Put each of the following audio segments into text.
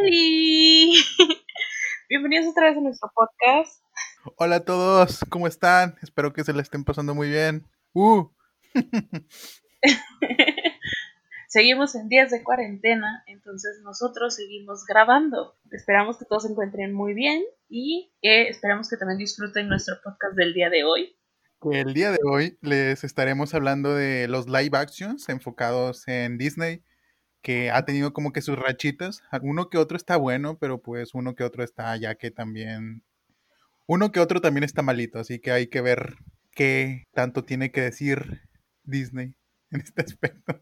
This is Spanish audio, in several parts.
¡Holi! Bienvenidos otra vez a nuestro podcast. Hola a todos, ¿cómo están? Espero que se la estén pasando muy bien. ¡Uh! seguimos en días de cuarentena, entonces nosotros seguimos grabando. Esperamos que todos se encuentren muy bien y que esperamos que también disfruten nuestro podcast del día de hoy. El día de hoy les estaremos hablando de los live actions enfocados en Disney, que ha tenido como que sus rachitas. Uno que otro está bueno, pero pues uno que otro está ya que también... Uno que otro también está malito, así que hay que ver qué tanto tiene que decir Disney en este aspecto.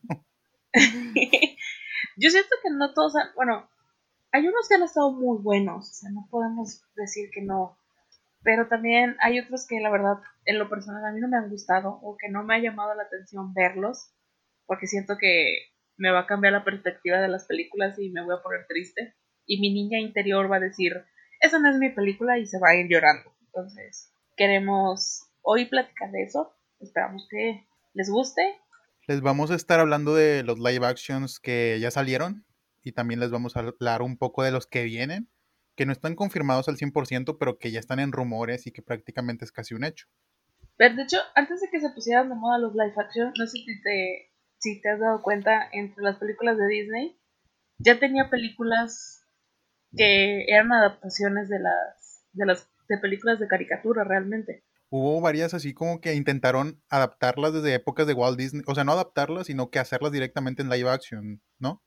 Yo siento que no todos, bueno, hay unos que han estado muy buenos, o sea, no podemos decir que no, pero también hay otros que la verdad, en lo personal, a mí no me han gustado o que no me ha llamado la atención verlos, porque siento que me va a cambiar la perspectiva de las películas y me voy a poner triste. Y mi niña interior va a decir, esa no es mi película y se va a ir llorando. Entonces, queremos hoy platicar de eso. Esperamos que les guste les vamos a estar hablando de los live actions que ya salieron y también les vamos a hablar un poco de los que vienen, que no están confirmados al 100%, pero que ya están en rumores y que prácticamente es casi un hecho. Pero de hecho, antes de que se pusieran de moda los live actions, no sé si te, si te has dado cuenta, entre las películas de Disney, ya tenía películas que eran adaptaciones de las, de las de películas de caricatura realmente hubo varias así como que intentaron adaptarlas desde épocas de Walt Disney, o sea, no adaptarlas, sino que hacerlas directamente en live action, ¿no?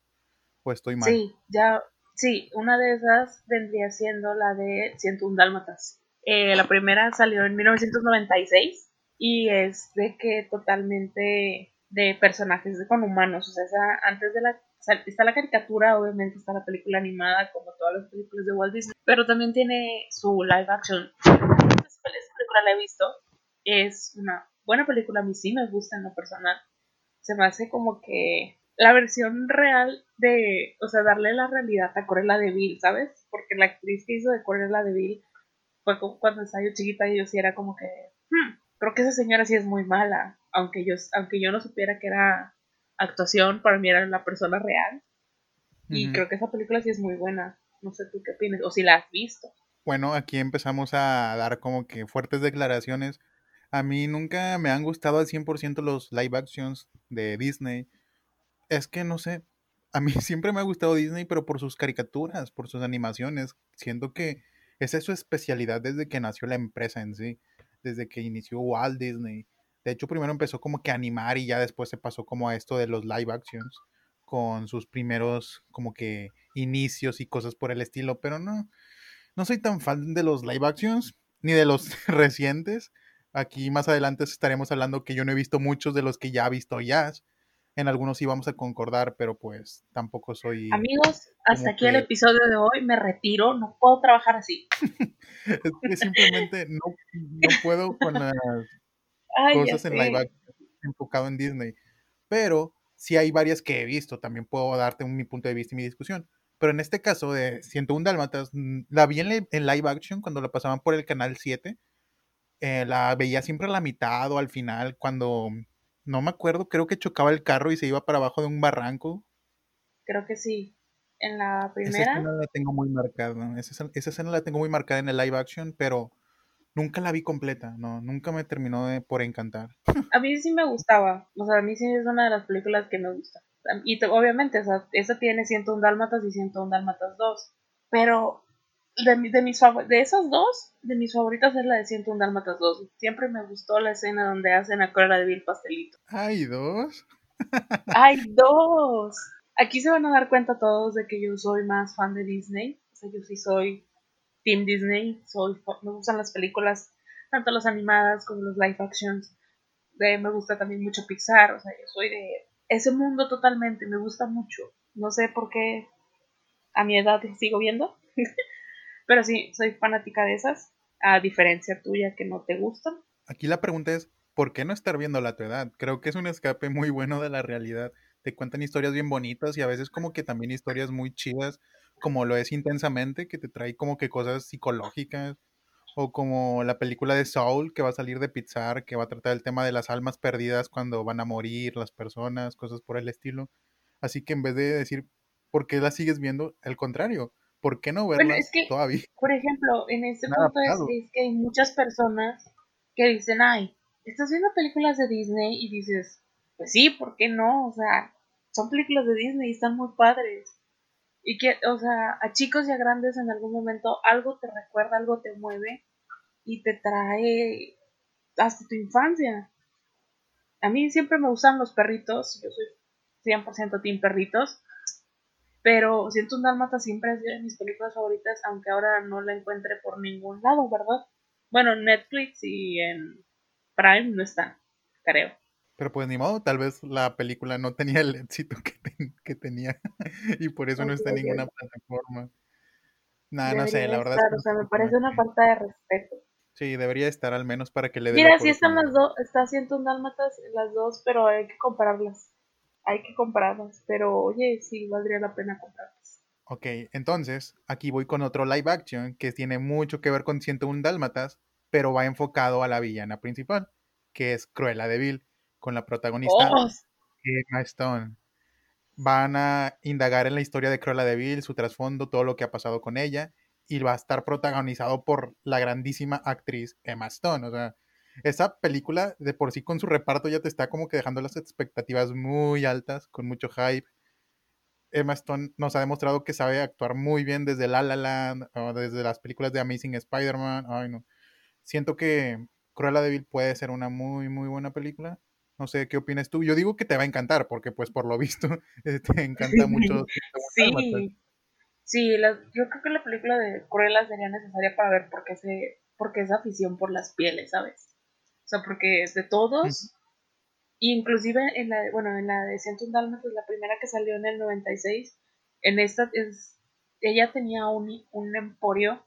¿O estoy mal? Sí, ya, sí, una de esas vendría siendo la de 101 Dálmatas. Eh, la primera salió en 1996 y es de que totalmente de personajes con humanos, o sea, antes de la está la caricatura, obviamente está la película animada como todas las películas de Walt Disney, pero también tiene su live action película la he visto. Es una buena película, a mí sí me gusta en lo personal. Se me hace como que la versión real de, o sea, darle la realidad a Corella de Vil, ¿sabes? Porque la actriz que hizo de Corella de Vil fue cuando estaba yo chiquita y yo sí era como que, hmm, creo que esa señora sí es muy mala, aunque yo, aunque yo no supiera que era actuación, para mí era la persona real. Y creo que esa película sí es muy buena. No sé tú qué opinas, o si la has visto bueno, aquí empezamos a dar como que fuertes declaraciones. A mí nunca me han gustado al 100% los live actions de Disney. Es que no sé, a mí siempre me ha gustado Disney, pero por sus caricaturas, por sus animaciones. Siento que esa es su especialidad desde que nació la empresa en sí, desde que inició Walt Disney. De hecho, primero empezó como que a animar y ya después se pasó como a esto de los live actions con sus primeros como que inicios y cosas por el estilo, pero no, no soy tan fan de los live actions, ni de los recientes. Aquí más adelante estaremos hablando que yo no he visto muchos de los que ya ha visto Jazz. En algunos sí vamos a concordar, pero pues tampoco soy... Amigos, hasta aquí el episodio de hoy. Me retiro, no puedo trabajar así. es que simplemente no, puedo con las cosas en live action enfocado en Disney. Pero sí hay varias que he visto. También puedo darte mi punto de vista y mi discusión. Pero en este caso de 101 Dálmatas, mm, la vi en, live action cuando la pasaban por el canal 7. Eh, la veía siempre a la mitad o al final, cuando no me acuerdo, creo que chocaba el carro y se iba para abajo de un barranco. Creo que sí. En la primera. Esa escena la tengo muy marcada. Esa, esa escena la tengo muy marcada en el live action, pero nunca la vi completa, no, nunca me terminó de, por encantar. A mí sí me gustaba, o sea, a mí sí es una de las películas que me gusta y obviamente, o esa tiene 101 Dálmatas y 101 Dálmatas 2. Pero de, de, mis de esas dos, de mis favoritas es la de 101 Dálmatas 2. Siempre me gustó la escena donde hacen a Cruella de Vil pastelito. ¿Hay dos? ¡Hay dos! Aquí se van a dar cuenta todos de que yo soy más fan de Disney. O sea, yo sí soy Team Disney. Soy, me gustan las películas, tanto las animadas como los live actions. me gusta también mucho Pixar. O sea, yo soy de ese mundo totalmente, me gusta mucho. No sé por qué a mi edad sigo viendo, pero sí, soy fanática de esas, a diferencia tuya que no te gustan. Aquí la pregunta es, ¿por qué no estar viendo a tu edad? Creo que es un escape muy bueno de la realidad. Te cuentan historias bien bonitas y a veces como que también historias muy chidas, como lo es intensamente, que te trae como que cosas psicológicas o como la película de Soul que va a salir de Pixar, que va a tratar el tema de las almas perdidas cuando van a morir las personas, cosas por el estilo. Así que en vez de decir, ¿por qué la sigues viendo? Al contrario, ¿por qué no Bueno, verlas es que, todavía? por ejemplo, en este Han punto es, es que hay muchas personas que dicen, ay, estás viendo películas de Disney y dices, pues sí, ¿por qué no? O sea, son películas de Disney y están muy padres. Y que, o sea, a chicos y a grandes en algún momento algo te recuerda, algo te mueve y te trae hasta tu infancia. A mí siempre me gustan los perritos, yo soy 100% team perritos, pero Siento un Dálmata siempre es de mis películas favoritas, aunque ahora no la encuentre por ningún lado, ¿verdad? Bueno, en Netflix y en Prime no está, creo. Pero pues ni modo, tal vez la película no tenía el éxito que, ten- que tenía y por eso no está en ninguna plataforma. Nah, no sé, la verdad es que o sea, me parece una falta de respeto. Sí, debería estar al menos para que le dé Mira, sí están las dos, está Siento un Dálmatas las dos, pero hay que compararlas. Hay que compararlas, pero oye, sí, valdría la pena comprarlas. Ok, entonces aquí voy con otro live action que tiene mucho que ver con 101 Dálmatas, pero va enfocado a la villana principal, que es Cruella de Vil, con la protagonista ¡Oh! Emma Stone. Van a indagar en la historia de Cruella de Vil, su trasfondo, todo lo que ha pasado con ella, y va a estar protagonizado por la grandísima actriz Emma Stone. O sea, esa película de por sí con su reparto ya te está como que dejando las expectativas muy altas, con mucho hype. Emma Stone nos ha demostrado que sabe actuar muy bien desde La La Land, o desde las películas de Amazing Spider-Man. Ay, no. Siento que Cruella de Vil puede ser una muy, muy buena película. No sé, ¿qué opinas tú? Yo digo que te va a encantar, porque pues por lo visto eh, te encanta mucho 101 Dálmatas. Sí, sí, la- yo creo que la película de Cruella sería necesaria para ver por qué, se, por qué esa afición por las pieles, ¿sabes? O sea, porque es de todos, inclusive en la, de- bueno, en la de 101 Dálmatas, la primera que salió en el 96, en esta es, ella tenía un, un emporio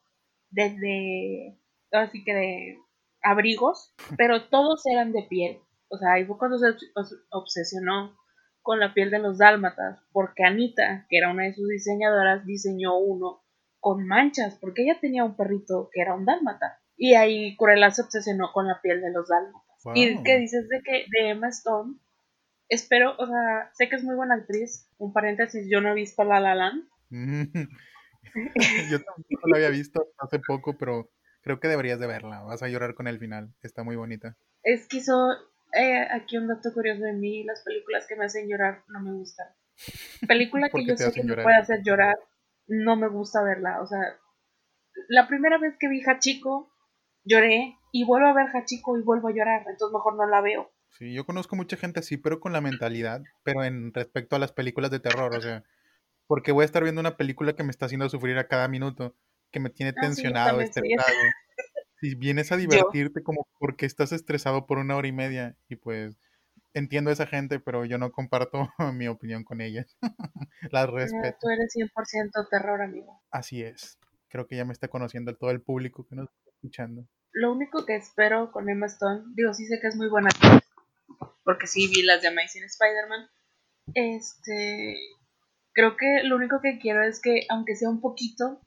desde, así que de abrigos, pero todos eran de piel. O sea, ahí fue cuando se obs- obs- obsesionó con la piel de los dálmatas, porque Anita, que era una de sus diseñadoras, diseñó uno con manchas, porque ella tenía un perrito que era un dálmata. Y ahí Cruella se obsesionó con la piel de los dálmatas. Y que dices de que de Emma Stone, espero, o sea, sé que es muy buena actriz. Un paréntesis, yo no he visto La La Land. Yo tampoco la había visto hace poco, pero creo que deberías de verla. Vas a llorar con el final. Está muy bonita. Es que hizo eh, aquí un dato curioso de mí, las películas que me hacen llorar no me gustan. Película que yo sé que me puede hacer llorar, no me gusta verla. O sea, la primera vez que vi Hachiko, lloré y vuelvo a ver Hachiko y vuelvo a llorar, entonces mejor no la veo. Sí, yo conozco mucha gente así, pero con la mentalidad, pero en respecto a las películas de terror, o sea, porque voy a estar viendo una película que me está haciendo sufrir a cada minuto, que me tiene Ah, sí, yo tensionado, esa. estresado. Si vienes a Yo. divertirte como porque estás estresado por una hora y media y pues entiendo a esa gente, pero yo no comparto mi opinión con ellas. Las No, respeto. tú eres 100% terror, amigo. Así es. Creo que ya me está conociendo todo el público que nos escuchando. Lo único que espero con Emma Stone, digo, sí sé que es muy buena actriz, porque sí vi las de Amazing Spider-Man. Este, creo que lo único que quiero es que, aunque sea un poquito,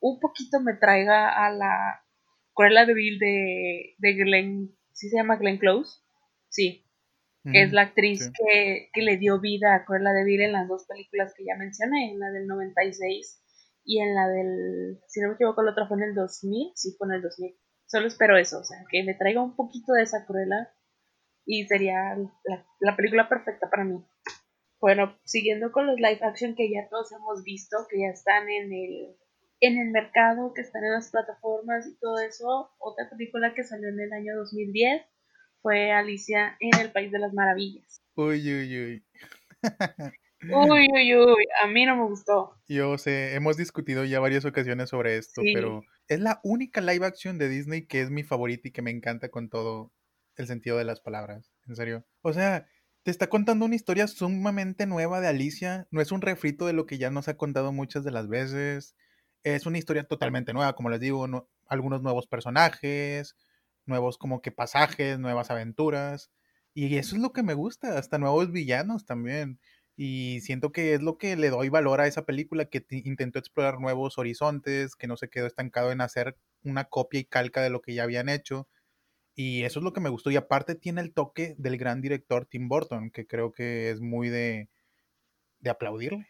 un poquito me traiga a la Cruella de Vil de, de Glenn, ¿sí se llama Glenn Close? Sí, que es la actriz sí. que, que le dio vida a Cruella de Vil en las dos películas que ya mencioné, en la del 96 y en la del, si no me equivoco, la otra fue en el 2000, sí fue en el 2000. Solo espero eso, o sea, que me traiga un poquito de esa Cruella y sería la, la película perfecta para mí. Bueno, siguiendo con los live action que ya todos hemos visto, que ya están en el, en el mercado, que están en las plataformas y todo eso, otra película que salió en el año 2010 fue Alicia en el País de las Maravillas. Uy, uy, uy. Uy, uy, uy, a mí no me gustó. Yo sé, hemos discutido ya varias ocasiones sobre esto, Sí, pero es la única live action de Disney que es mi favorita y que me encanta con todo el sentido de las palabras. En serio. O sea, te está contando una historia sumamente nueva de Alicia. No es un refrito de lo que ya nos ha contado muchas de las veces. Es una historia totalmente nueva, como les digo, no- algunos nuevos personajes, nuevos como que pasajes, nuevas aventuras. Y eso es lo que me gusta, hasta nuevos villanos también. Y siento que es lo que le doy valor a esa película, que intentó explorar nuevos horizontes, que no se quedó estancado en hacer una copia y calca de lo que ya habían hecho. Y eso es lo que me gustó. Y aparte tiene el toque del gran director Tim Burton, que creo que es muy de, de aplaudirle.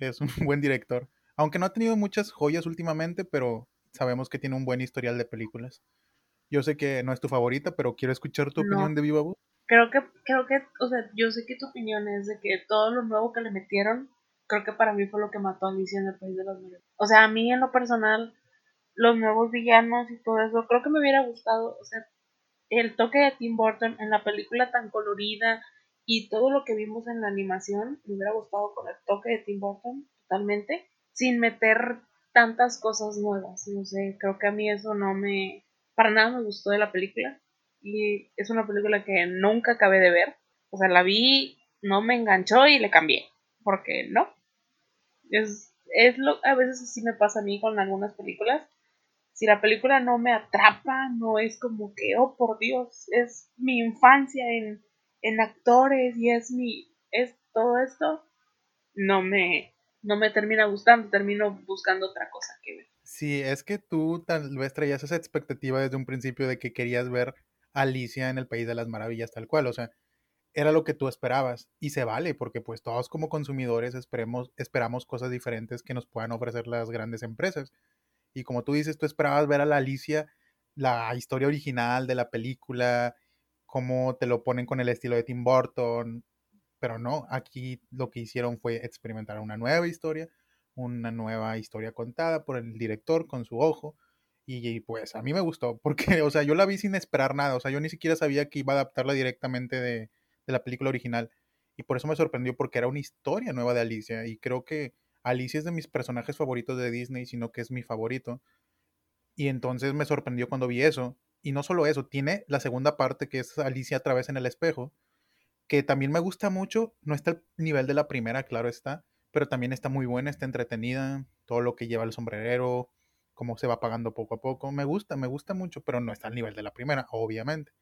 es un buen director. Aunque no ha tenido muchas joyas últimamente, pero sabemos que tiene un buen historial de películas. Yo sé que no es tu favorita, pero quiero escuchar tu opinión de Viva Voz. Creo que, creo que, o sea, yo sé que tu opinión es de que todo lo nuevo que le metieron, creo que para mí fue lo que mató a Alicia en el País de las Maravillas. O sea, a mí en lo personal, los nuevos villanos y todo eso, creo que me hubiera gustado, o sea, el toque de Tim Burton en la película tan colorida y todo lo que vimos en la animación, me hubiera gustado con el toque de Tim Burton totalmente, sin meter tantas cosas nuevas, no sé, creo que a mí eso no me, para nada me gustó de la película y es una película que nunca acabé de ver, o sea, la vi, no me enganchó y le cambié, porque no, es, es lo, a veces así me pasa a mí con algunas películas, si la película no me atrapa, no es como que, oh por Dios, es mi infancia en, en actores y es mi, es todo esto, no me, no me termina gustando, termino buscando otra cosa que ver. Sí, es que tú tal vez traías esa expectativa desde un principio de que querías ver Alicia en el País de las Maravillas tal cual, o sea, era lo que tú esperabas y se vale porque pues todos como consumidores esperemos, esperamos cosas diferentes que nos puedan ofrecer las grandes empresas. Y como tú dices, tú esperabas ver a la Alicia la historia original de la película, cómo te lo ponen con el estilo de Tim Burton, pero no, aquí lo que hicieron fue experimentar una nueva historia, una nueva historia contada por el director con su ojo. Y, pues a mí me gustó, porque, o sea, yo la vi sin esperar nada, o sea, yo ni siquiera sabía que iba a adaptarla directamente de, de la película original. Y por eso me sorprendió, porque era una historia nueva de Alicia. Y creo que Alicia es de mis personajes favoritos de Disney, sino que es mi favorito. Y entonces me sorprendió cuando vi eso. Y no solo eso, tiene la segunda parte que es Alicia a través en el espejo, que también me gusta mucho. No está al nivel de la primera, claro está, pero también está muy buena, está entretenida. Todo lo que lleva el sombrerero, cómo se va pagando poco a poco. Me gusta, me gusta mucho, pero no está al nivel de la primera, obviamente.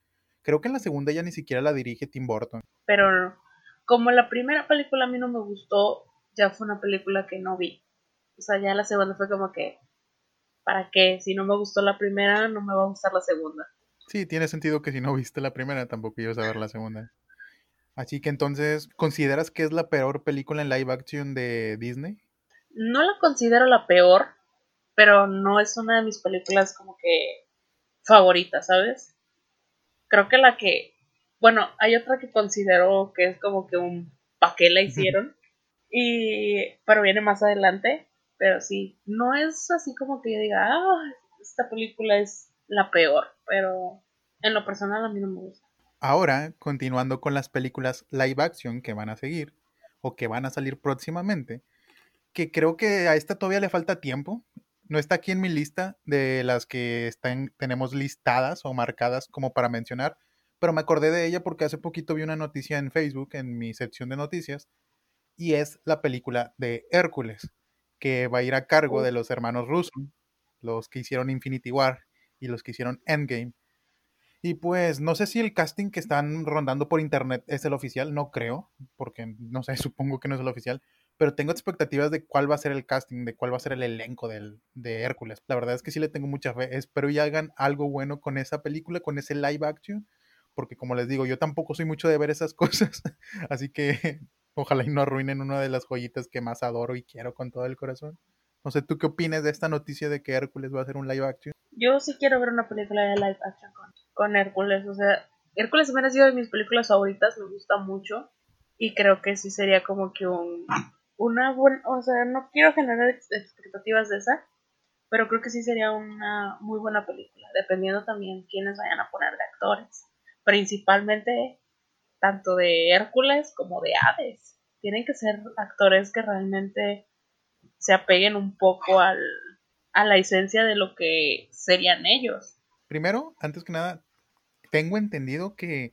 Creo que en la segunda ya ni siquiera la dirige Tim Burton. Pero como la primera película a mí no me gustó, ya fue una película que no vi. O sea, ya la segunda fue como que, ¿para qué? Si no me gustó la primera, no me va a gustar la segunda. Sí, tiene sentido que si no viste la primera, tampoco ibas a ver la segunda. Así que entonces, ¿consideras que es la peor película en live action de Disney? No la considero la peor, pero no es una de mis películas como que favoritas, ¿sabes? Creo que la que, bueno, hay otra que considero que es como que un, ¿pa' qué la hicieron? Y, pero viene más adelante. Pero sí, no es así como que yo diga, ah, esta película es la peor. Pero en lo personal a mí no me gusta. Ahora, continuando con las películas live action que van a seguir o que van a salir próximamente, que creo que a esta todavía le falta tiempo. No está aquí en mi lista de las que están, tenemos listadas o marcadas como para mencionar, pero me acordé de ella porque hace poquito vi una noticia en Facebook, en mi sección de noticias, y es la película de Hércules, que va a ir a cargo de los hermanos Russo, los que hicieron Infinity War y los que hicieron Endgame. Y pues no sé si el casting que están rondando por internet es el oficial, no creo, porque no sé, supongo que no es el oficial, pero tengo expectativas de cuál va a ser el casting, de cuál va a ser el elenco del, de Hércules. La verdad es que sí le tengo mucha fe, espero y hagan algo bueno con esa película, con ese live action, porque como les digo, yo tampoco soy mucho de ver esas cosas, así que Ojalá y no arruinen una de las joyitas que más adoro y quiero con todo el corazón. No sé, ¿tú qué opinas de esta noticia de que Hércules va a hacer un live action? Yo sí quiero ver una película de live action con, con Hércules. O sea, Hércules también ha sido de mis películas favoritas, me gusta mucho. Y creo que sí sería como que un, una buena. O sea, no quiero generar expectativas de esa, pero creo que sí sería una muy buena película, dependiendo también quiénes vayan a poner de actores. Principalmente tanto de Hércules como de Hades. Tienen que ser actores que realmente se apeguen un poco al, a la esencia de lo que serían ellos. Primero, antes que nada, tengo entendido que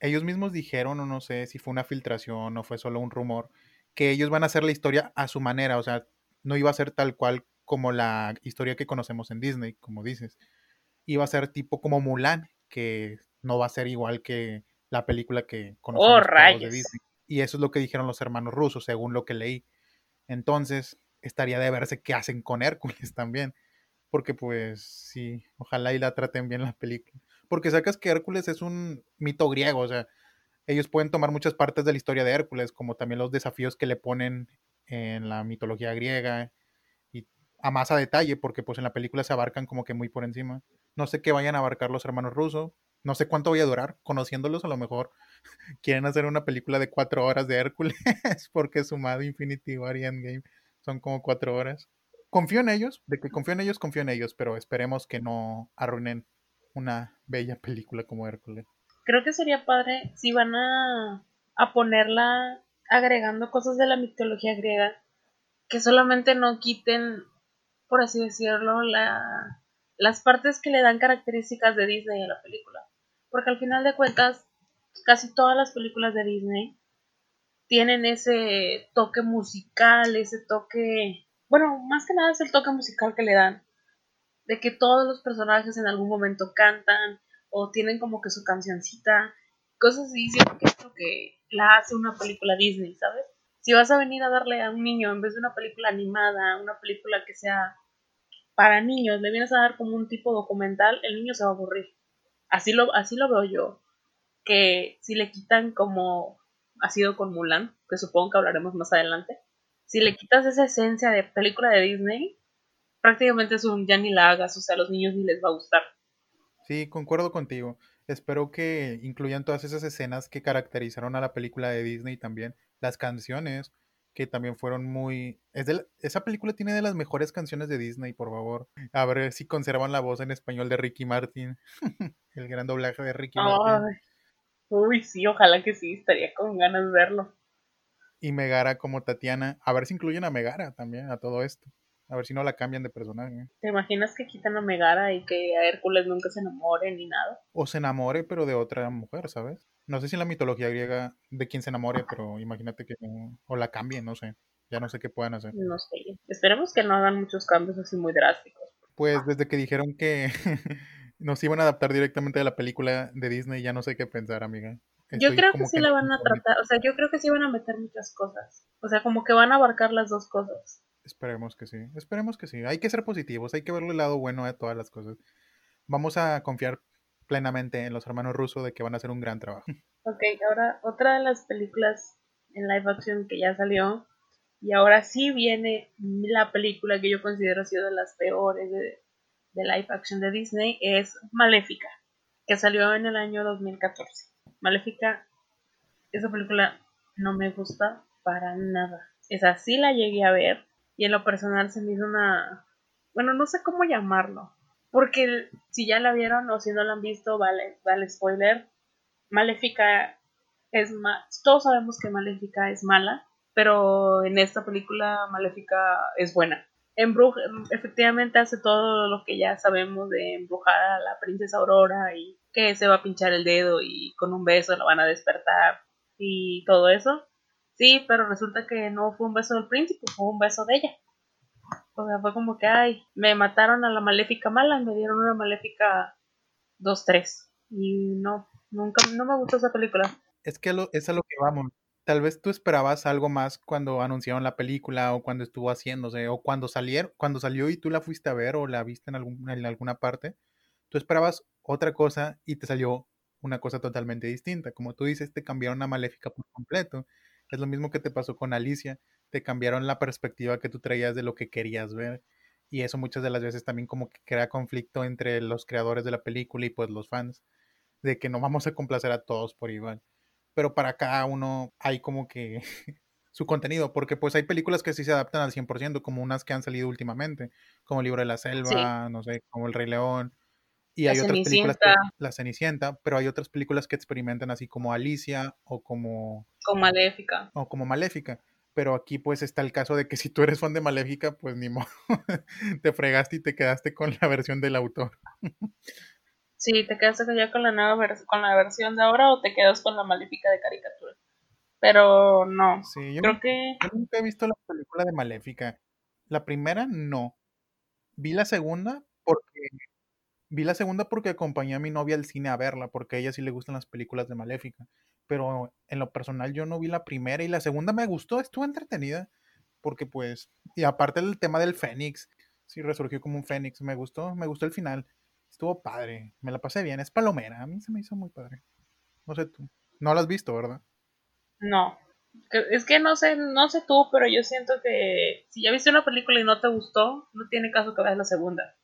ellos mismos dijeron, o no sé si fue una filtración o fue solo un rumor, que ellos van a hacer la historia a su manera, o sea, no iba a ser tal cual como la historia que conocemos en Disney, como dices. Iba a ser tipo como Mulan, que no va a ser igual que la película que conocemos oh, de Disney. Y eso es lo que dijeron los hermanos rusos, según lo que leí. Entonces, estaría de verse qué hacen con Hércules también. Porque pues sí, ojalá y la traten bien la película. Porque sacas que Hércules es un mito griego, o sea, ellos pueden tomar muchas partes de la historia de Hércules, como también los desafíos que le ponen en la mitología griega y a más a detalle, porque pues en la película se abarcan como que muy por encima. No sé qué vayan a abarcar los hermanos rusos, no sé cuánto voy a durar, conociéndolos a lo mejor quieren hacer una película de cuatro horas de Hércules, porque sumado Infinity War y Endgame son como cuatro horas. Confío en ellos, de que confío en ellos, confío en ellos, pero esperemos que no arruinen una bella película como Hércules. Creo que sería padre si van a, a ponerla agregando cosas de la mitología griega, que solamente no quiten, por así decirlo, la, las partes que le dan características de Disney a la película. Porque al final de cuentas, casi todas las películas de Disney tienen ese toque musical, ese toque, bueno, más que nada es el toque musical que le dan, de que todos los personajes en algún momento cantan o tienen como que su cancioncita, cosas así, siento que es lo que la hace una película Disney, ¿sabes? Si vas a venir a darle a un niño en vez de una película animada, una película que sea para niños, le vienes a dar como un tipo documental, el niño se va a aburrir. Así lo, así lo veo yo. Que si le quitan como ha sido con Mulan, que supongo que hablaremos más adelante, si le quitas esa esencia de película de Disney, prácticamente es un ya ni la hagas, o sea, a los niños ni les va a gustar. Sí, concuerdo contigo. Espero que incluyan todas esas escenas que caracterizaron a la película de Disney también, las canciones que también fueron muy... Es Esa película tiene de las mejores canciones de Disney, por favor. A ver si conservan la voz en español de Ricky Martin, el gran doblaje de Ricky Martin. Uy, sí, ojalá que sí, estaría con ganas de verlo. Y Megara como Tatiana. A ver si incluyen a Megara también a todo esto. A ver si no la cambian de personaje. ¿Te imaginas que quitan a Megara y que a Hércules nunca se enamore ni nada? O se enamore, pero de otra mujer, ¿sabes? No sé si en la mitología griega de quién se enamore, pero imagínate que. O la cambien, no sé. Ya no sé qué puedan hacer. No sé. Esperemos que no hagan muchos cambios así muy drásticos. Pues desde que dijeron que nos iban a adaptar directamente a la película de Disney, ya no sé qué pensar, amiga. yo creo que sí la van a tratar, o sea, yo creo que sí van a meter muchas cosas. O sea, como que van a abarcar las dos cosas. Esperemos que sí, esperemos que sí. Hay que ser positivos, hay que verle el lado bueno a todas las cosas. Vamos a confiar plenamente en los hermanos rusos de que van a hacer un gran trabajo. Ok, ahora otra de las películas en live action que ya salió, y ahora sí viene la película que yo considero sido de las peores de, de live action de Disney es Maléfica, que salió en el año 2014. Maléfica, esa película no me gusta para nada. Esa sí la llegué a ver y en lo personal se me hizo una... Bueno, no sé cómo llamarlo. Porque si ya la vieron o si no la han visto, vale, vale spoiler. Maléfica es más... Todos sabemos que Maléfica es mala, pero en esta película Maléfica es buena embruja, efectivamente hace todo lo que ya sabemos de embrujar a la princesa Aurora y que se va a pinchar el dedo y con un beso la van a despertar y todo eso. Sí, pero resulta que no fue un beso del príncipe, fue un beso de ella. O sea, fue como que, ay, me mataron a la maléfica mala y me dieron una maléfica 2-3. Y no, nunca, no me gustó esa película. Es que lo, es a lo que vamos tal vez tú esperabas algo más cuando anunciaron la película o cuando estuvo haciéndose o cuando salieron, cuando salió y tú la fuiste a ver o la viste en, algún, en alguna parte, tú esperabas otra cosa y te salió una cosa totalmente distinta. Como tú dices, te cambiaron a Maléfica por completo. Es lo mismo que te pasó con Alicia, te cambiaron la perspectiva que tú traías de lo que querías ver. Y eso muchas de las veces también como que crea conflicto entre los creadores de la película y pues los fans, de que no vamos a complacer a todos por igual pero para cada uno hay como que su contenido, porque pues hay películas que sí se adaptan al 100%, como unas que han salido últimamente, como El Libro de la Selva, no sé, como El Rey León, y hay otras películas, La Cenicienta, pero hay otras películas que experimentan así como Alicia o como... Como Maléfica. O como Maléfica. Pero aquí pues está el caso de que si tú eres fan de Maléfica, pues ni modo, te fregaste y te quedaste con la versión del autor. Sí, te quedas ya con la nueva con la versión de ahora o te quedas con la maléfica de caricatura. Pero no. Sí, yo creo que. Yo nunca he visto la película de Maléfica. La primera no. Vi la segunda porque. Vi la segunda porque acompañé a mi novia al cine a verla, porque a ella sí le gustan las películas de Maléfica. Pero en lo personal yo no vi la primera y la segunda me gustó, estuvo entretenida. Porque pues. Y aparte el tema del Fénix. Sí, resurgió como un Fénix. Me gustó, me gustó el final. Estuvo padre, me la pasé bien. Es palomera, a mí se me hizo muy padre. No sé tú. No la has visto, ¿verdad? No, Es que no sé, no sé tú, pero yo siento que si ya viste una película y no te gustó, no tiene caso que veas la segunda.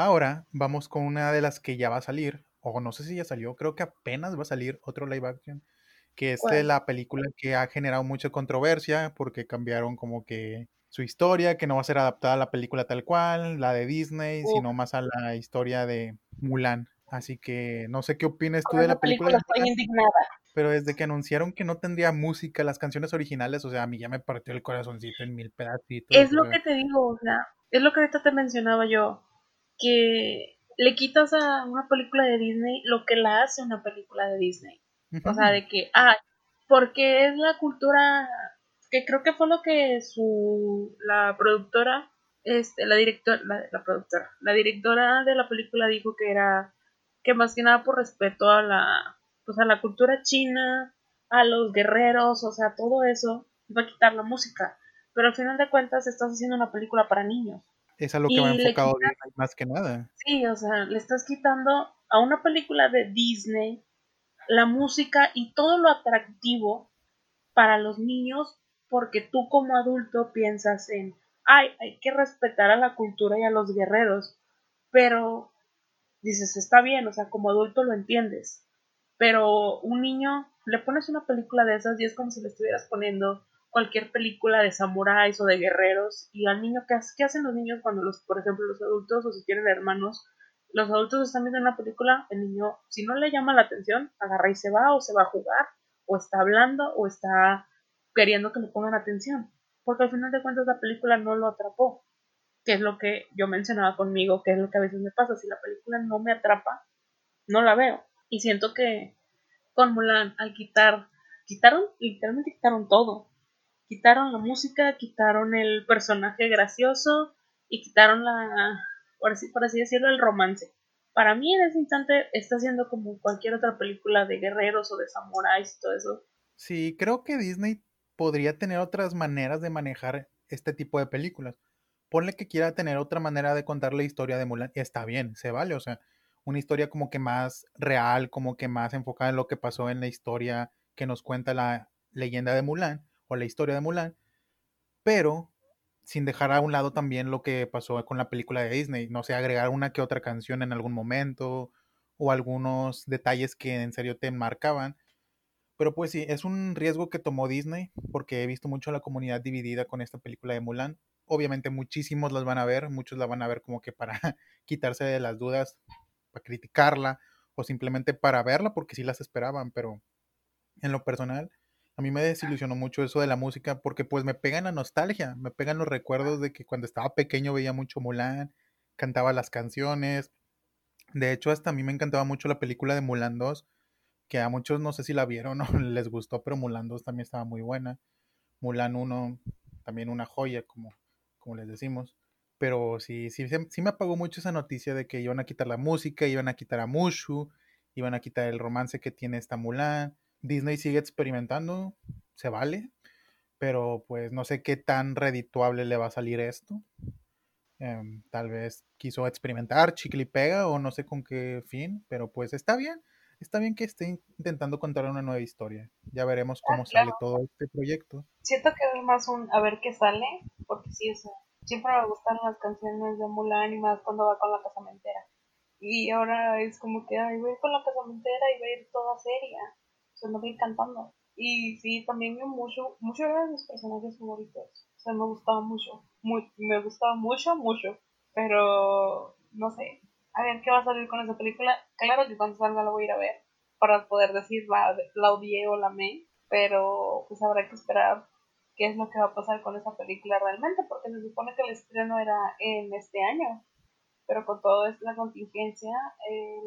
Ahora vamos con una de las que ya va a salir, o no sé si ya salió, creo que apenas va a salir otro live action, que es de la película que ha generado mucha controversia porque cambiaron como que su historia, que no va a ser adaptada a la película tal cual, la de Disney, sino más a la historia de Mulan. Así que no sé qué opinas tú de la película. estoy indignada. Pero desde que anunciaron que no tendría música, las canciones originales, o sea, a mí ya me partió el corazoncito en mil pedacitos. Es lo que te digo, o sea, es lo que ahorita te mencionaba yo, que le quitas a una película de Disney lo que la hace una película de Disney. O sea, de que, ah, porque es la cultura, que creo que fue lo que su, la productora, este, la directora, la, productora, la directora de la película dijo que era, que más que nada por respeto a la, pues a la cultura china, a los guerreros, o sea, todo eso, va a quitar la música. Pero al final de cuentas estás haciendo una película para niños. Es a lo que va enfocado más que nada. Sí, o sea, le estás quitando a una película de Disney la música y todo lo atractivo para los niños porque tú como adulto piensas en, ay, hay que respetar a la cultura y a los guerreros, pero dices, está bien, o sea, como adulto lo entiendes, pero un niño le pones una película de esas y es como si le estuvieras poniendo cualquier película de samuráis o de guerreros y al niño, ¿qué, ¿qué hacen los niños cuando los, por ejemplo, los adultos o si tienen hermanos, los adultos están viendo una película, el niño, si no le llama la atención, agarra y se va, o se va a jugar, o está hablando, o está queriendo que le pongan atención. Porque al final de cuentas la película no lo atrapó. Que es lo que yo mencionaba conmigo, que es lo que a veces me pasa. Si la película no me atrapa, no la veo. Y siento que con Mulan, al quitar, quitaron, literalmente quitaron todo. Quitaron la música, quitaron el personaje gracioso y quitaron la, por así, por así decirlo, el romance. Para mí en ese instante está siendo como cualquier otra película de guerreros o de samuráis y todo eso. Sí, creo que Disney podría tener otras maneras de manejar este tipo de películas. Ponle que quiera tener otra manera de contar la historia de Mulan, está bien, se vale, o sea, una historia como que más real, como que más enfocada en lo que pasó en la historia que nos cuenta la leyenda de Mulan o la historia de Mulan, pero sin dejar a un lado también lo que pasó con la película de Disney, no sé, agregar una que otra canción en algún momento o algunos detalles que en serio te marcaban. Pero pues sí, es un riesgo que tomó Disney porque he visto mucho a la comunidad dividida con esta película de Mulan. Obviamente muchísimos las van a ver, muchos la van a ver como que para quitarse de las dudas, para criticarla o simplemente para verla porque sí las esperaban, pero en lo personal a mí me desilusionó mucho eso de la música porque pues me pegan la nostalgia, me pegan los recuerdos de que cuando estaba pequeño veía mucho Mulan, cantaba las canciones. De hecho, hasta a mí me encantaba mucho la película de Mulan 2, que a muchos no sé si la vieron o les gustó, pero Mulan 2 también estaba muy buena. Mulan 1 también una joya, como, como les decimos. Pero sí, sí, sí me apagó mucho esa noticia de que iban a quitar la música, iban a quitar a Mushu, iban a quitar el romance que tiene esta Mulan Disney sigue experimentando, se vale, pero pues no sé qué tan redituable le va a salir esto. Em, tal vez quiso experimentar, chicle y pega, o no sé con qué fin, pero pues está bien, está bien que esté intentando contar una nueva historia. Ya veremos cómo ah, sale todo este proyecto. Siento que es más un a ver qué sale, porque sí, eso. siempre me gustan las canciones de Mulan y más cuando va con la casamentera. Y ahora es como que, ay, voy con la casamentera y va a ir toda seria sea, no voy cantando. Y sí, también me mucho, muchos de mis personajes favoritos. O sea, me gustaba mucho, muy, me gustaba mucho, mucho. Pero, no sé, a ver qué va a salir con esa película. Claro que cuando salga la voy a ir a ver para poder decir la, la odié o la amé. Pero, pues habrá que esperar qué es lo que va a pasar con esa película realmente, porque se supone que el estreno era en este año. Pero con toda esta contingencia, eh,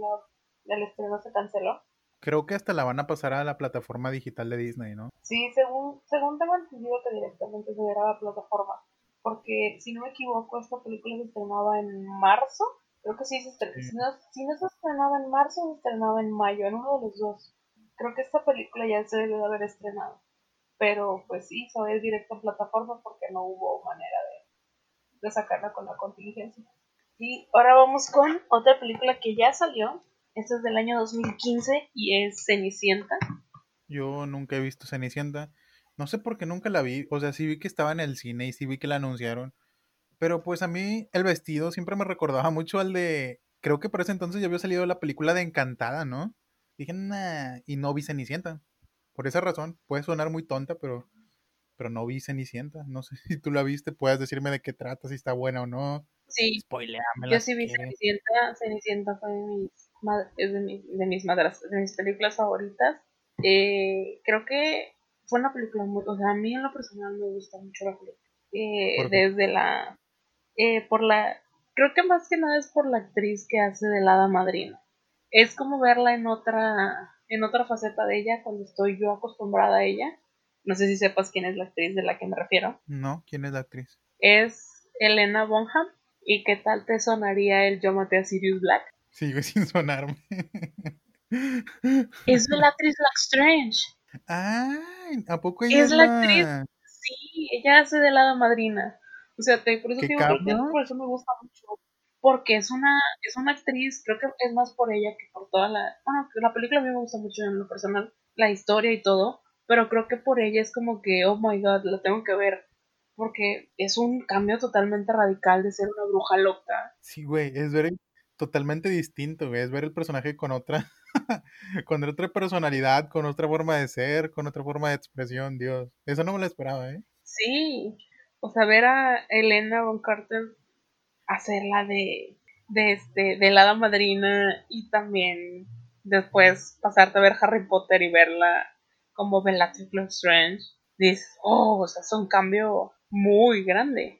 el estreno se canceló. Creo que hasta la van a pasar a la plataforma digital de Disney, ¿no? Sí, según, según tengo entendido que directamente se verá la plataforma. Porque, si no me equivoco, esta película se estrenaba en marzo. Creo que sí se estrenaba. Si, no, si no se estrenaba en marzo, se estrenaba en mayo, en uno de los dos. Creo que esta película ya se debió de haber estrenado. Pero, pues sí, se va a ir directo a plataforma porque no hubo manera de, de sacarla con la contingencia. Y ahora vamos con otra película que ya salió, esta es del año 2015 y es Cenicienta. Yo nunca he visto Cenicienta. No sé por qué nunca la vi. O sea, sí vi que estaba en el cine y sí vi que la anunciaron. Pero pues a mí el vestido siempre me recordaba mucho al de. Creo que por ese entonces ya había salido la película de Encantada, ¿no? Dije, nah, y no vi Cenicienta. Por esa razón, puede sonar muy tonta, pero, pero no vi Cenicienta. No sé si tú la viste, puedes decirme de qué trata, si está buena o no. Sí, Spoileámela yo sí vi. Cenicienta. Cenicienta fue de mis, es de, mi- de mis madras, de mis películas favoritas. Eh, creo que fue una película muy, o sea, a mí en lo personal me gusta mucho la película. Eh, desde la, eh, por la, creo que más que nada es por la actriz que hace de la hada madrina. Es como verla en otra, en otra faceta de ella cuando estoy yo acostumbrada a ella. No sé si sepas quién es la actriz de la que me refiero. No, ¿quién es la actriz? Es Elena Bonham. ¿Y qué tal te sonaría el Yo maté a Sirius Black? Sigue sin sonarme. Es la actriz Black Strange. Ay, ¿a poco ella Es es la actriz. Sí, ella hace de la madrina. O sea, te, por eso ¿Qué te digo, por eso me gusta mucho. Porque es una, es una actriz, creo que es más por ella que por toda la. Bueno, la película a mí me gusta mucho en lo personal, la historia y todo. Pero creo que por ella es como que, oh my god, la tengo que ver. Porque es un cambio totalmente radical de ser una bruja loca. Sí, güey, es ver totalmente distinto, güey. Es ver el personaje con otra, con otra personalidad, con otra forma de ser, con otra forma de expresión, Dios. Eso no me lo esperaba, ¿eh? Sí. O sea, ver a Elena Von Carter hacerla de, de este, de la madrina y también después pasarte a ver Harry Potter y verla como Bellatrix Lestrange, dices, oh, o sea, es un cambio muy grande.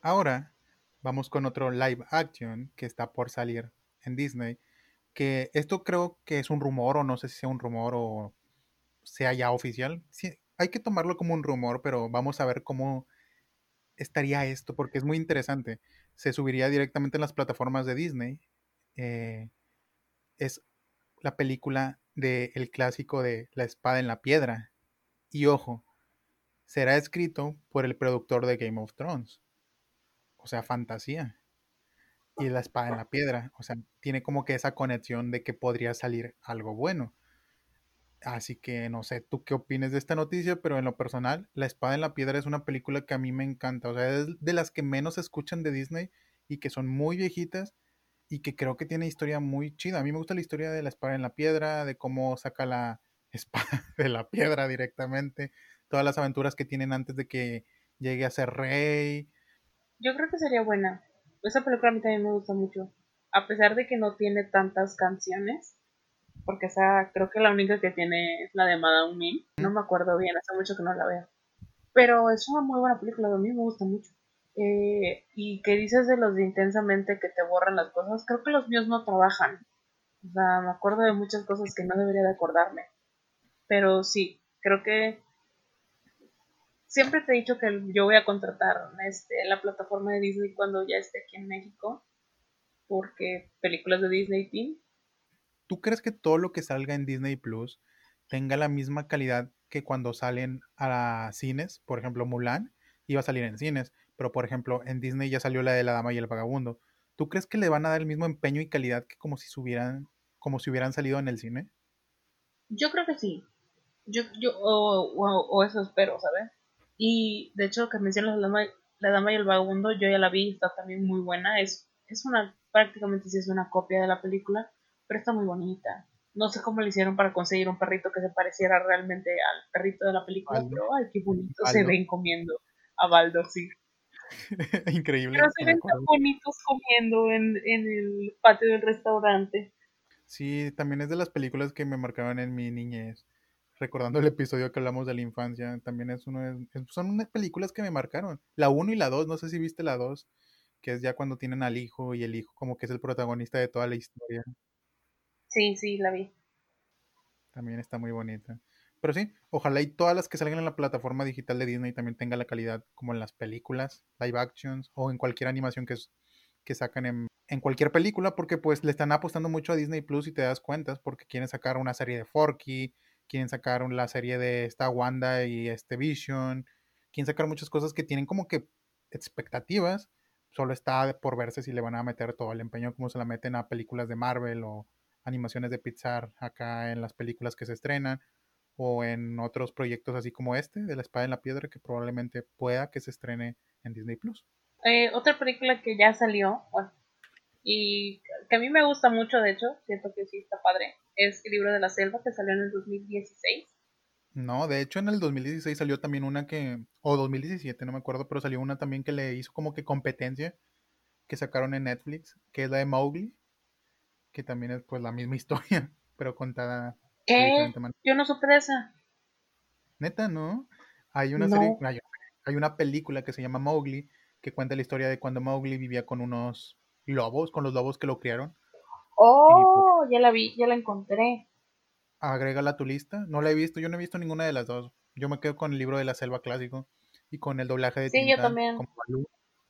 Ahora vamos con otro live action que está por salir en Disney, que esto creo que es un rumor o no sé si sea un rumor o sea ya oficial. Sí, hay que tomarlo como un rumor, pero vamos a ver cómo estaría esto, porque es muy interesante. Se subiría directamente en las plataformas de Disney. Eh, es la película del el clásico de La espada en la piedra. Y ojo, será escrito por el productor de Game of Thrones. O sea, fantasía. Y La espada en la piedra. O sea, tiene como que esa conexión de que podría salir algo bueno. Así que no sé tú qué opines de esta noticia, pero en lo personal, La espada en la piedra es una película que a mí me encanta. O sea, es de las que menos se escuchan de Disney y que son muy viejitas y que creo que tiene historia muy chida. A mí me gusta la historia de la espada en la piedra, de cómo saca la espada de la piedra directamente, todas las aventuras que tienen antes de que llegue a ser rey. Yo creo que sería buena. Esa película a mí también me gusta mucho. A pesar de que no tiene tantas canciones, porque esa creo que la única que tiene es la de Madame Mim. No me acuerdo bien, hace mucho que no la veo. Pero es una muy buena película, a mí me gusta mucho. Eh, y que dices de los de intensamente que te borran las cosas, creo que los míos no trabajan. O sea, me acuerdo de muchas cosas que no debería de acordarme. Pero sí, creo que siempre te he dicho que yo voy a contratar este, la plataforma de Disney cuando ya esté aquí en México. Porque películas de Disney Team. ¿Tú crees que todo lo que salga en Disney Plus tenga la misma calidad que cuando salen a cines? Por ejemplo, Mulan iba a salir en cines, pero por ejemplo, en Disney ya salió la de La Dama y el Vagabundo. ¿Tú crees que le van a dar el mismo empeño y calidad que como si hubieran, como si hubieran salido en el cine? Yo creo que sí. Yo, yo, o, o- o eso espero, ¿sabes? Y de hecho, que mencionas la dama, la dama y el vagabundo, yo ya la vi, está también muy buena. Es, es una, prácticamente sí es una copia de la película, pero está muy bonita. No sé cómo le hicieron para conseguir un perrito que se pareciera realmente al perrito de la película, Baldo. pero ay, qué bonito se ven comiendo a Baldo, sí. Increíble. Pero se ven tan bonitos comiendo en, en el patio del restaurante. Sí, también es de las películas que me marcaban en mi niñez. Recordando el episodio que hablamos de la infancia, también es uno de- son unas películas que me marcaron. La 1 y la 2, no sé si viste la 2, que es ya cuando tienen al hijo y el hijo como que es el protagonista de toda la historia. Sí, sí, la vi. También está muy bonita. Pero sí, ojalá y todas las que salgan en la plataforma digital de Disney también tengan la calidad como en las películas, live actions o en cualquier animación que, que sacan en, en cualquier película, porque pues le están apostando mucho a Disney Plus y te das cuentas, porque quieren sacar una serie de Forky, quieren sacar la serie de esta Wanda y este Vision, quieren sacar muchas cosas que tienen como que expectativas, solo está por verse si le van a meter todo el empeño como se la meten a películas de Marvel o animaciones de Pixar acá en las películas que se estrenan, o en otros proyectos así como este, de la espada en la piedra, que probablemente pueda que se estrene en Disney Plus. Eh, otra película que ya salió, y que a mí me gusta mucho, de hecho, siento que sí está padre, es El libro de la selva, que salió en el 2016. No, de hecho en el 2016 salió también una que, o 2017, no me acuerdo, pero salió una también que le hizo como que competencia, que sacaron en Netflix, que es la de Mowgli, que también es pues la misma historia, pero contada ¿Qué? Yo no supe de esa. Neta, ¿no? Hay una serie, hay, una película que se llama Mowgli, que cuenta la historia de cuando Mowgli vivía con unos lobos, con los lobos que lo criaron. Oh, ya la vi, ya la encontré. Agrégala a tu lista. No la he visto, yo no he visto ninguna de las dos. Yo me quedo con el libro de la selva clásico y con el doblaje de Sí, yo también.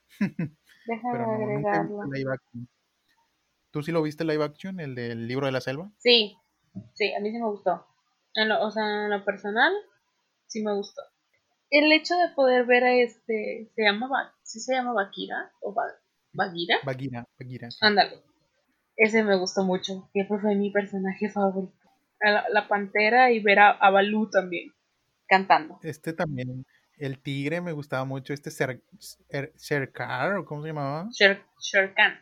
Déjame agregarlo. ¿Tú sí lo viste live action, el del libro de la selva? Sí, sí, a mí sí me gustó. o sea, en lo personal, sí me gustó. El hecho de poder ver a este, ¿se llama, ¿sí se llama Bakira? ¿O Bagira? Bagira, Bagira. Ándale. Ese me gustó mucho, que fue mi personaje favorito. La, pantera y ver a, Balú también, cantando. Este también, el tigre me gustaba mucho, este Sherkar, ¿cómo se llamaba? Sher, Sherkan.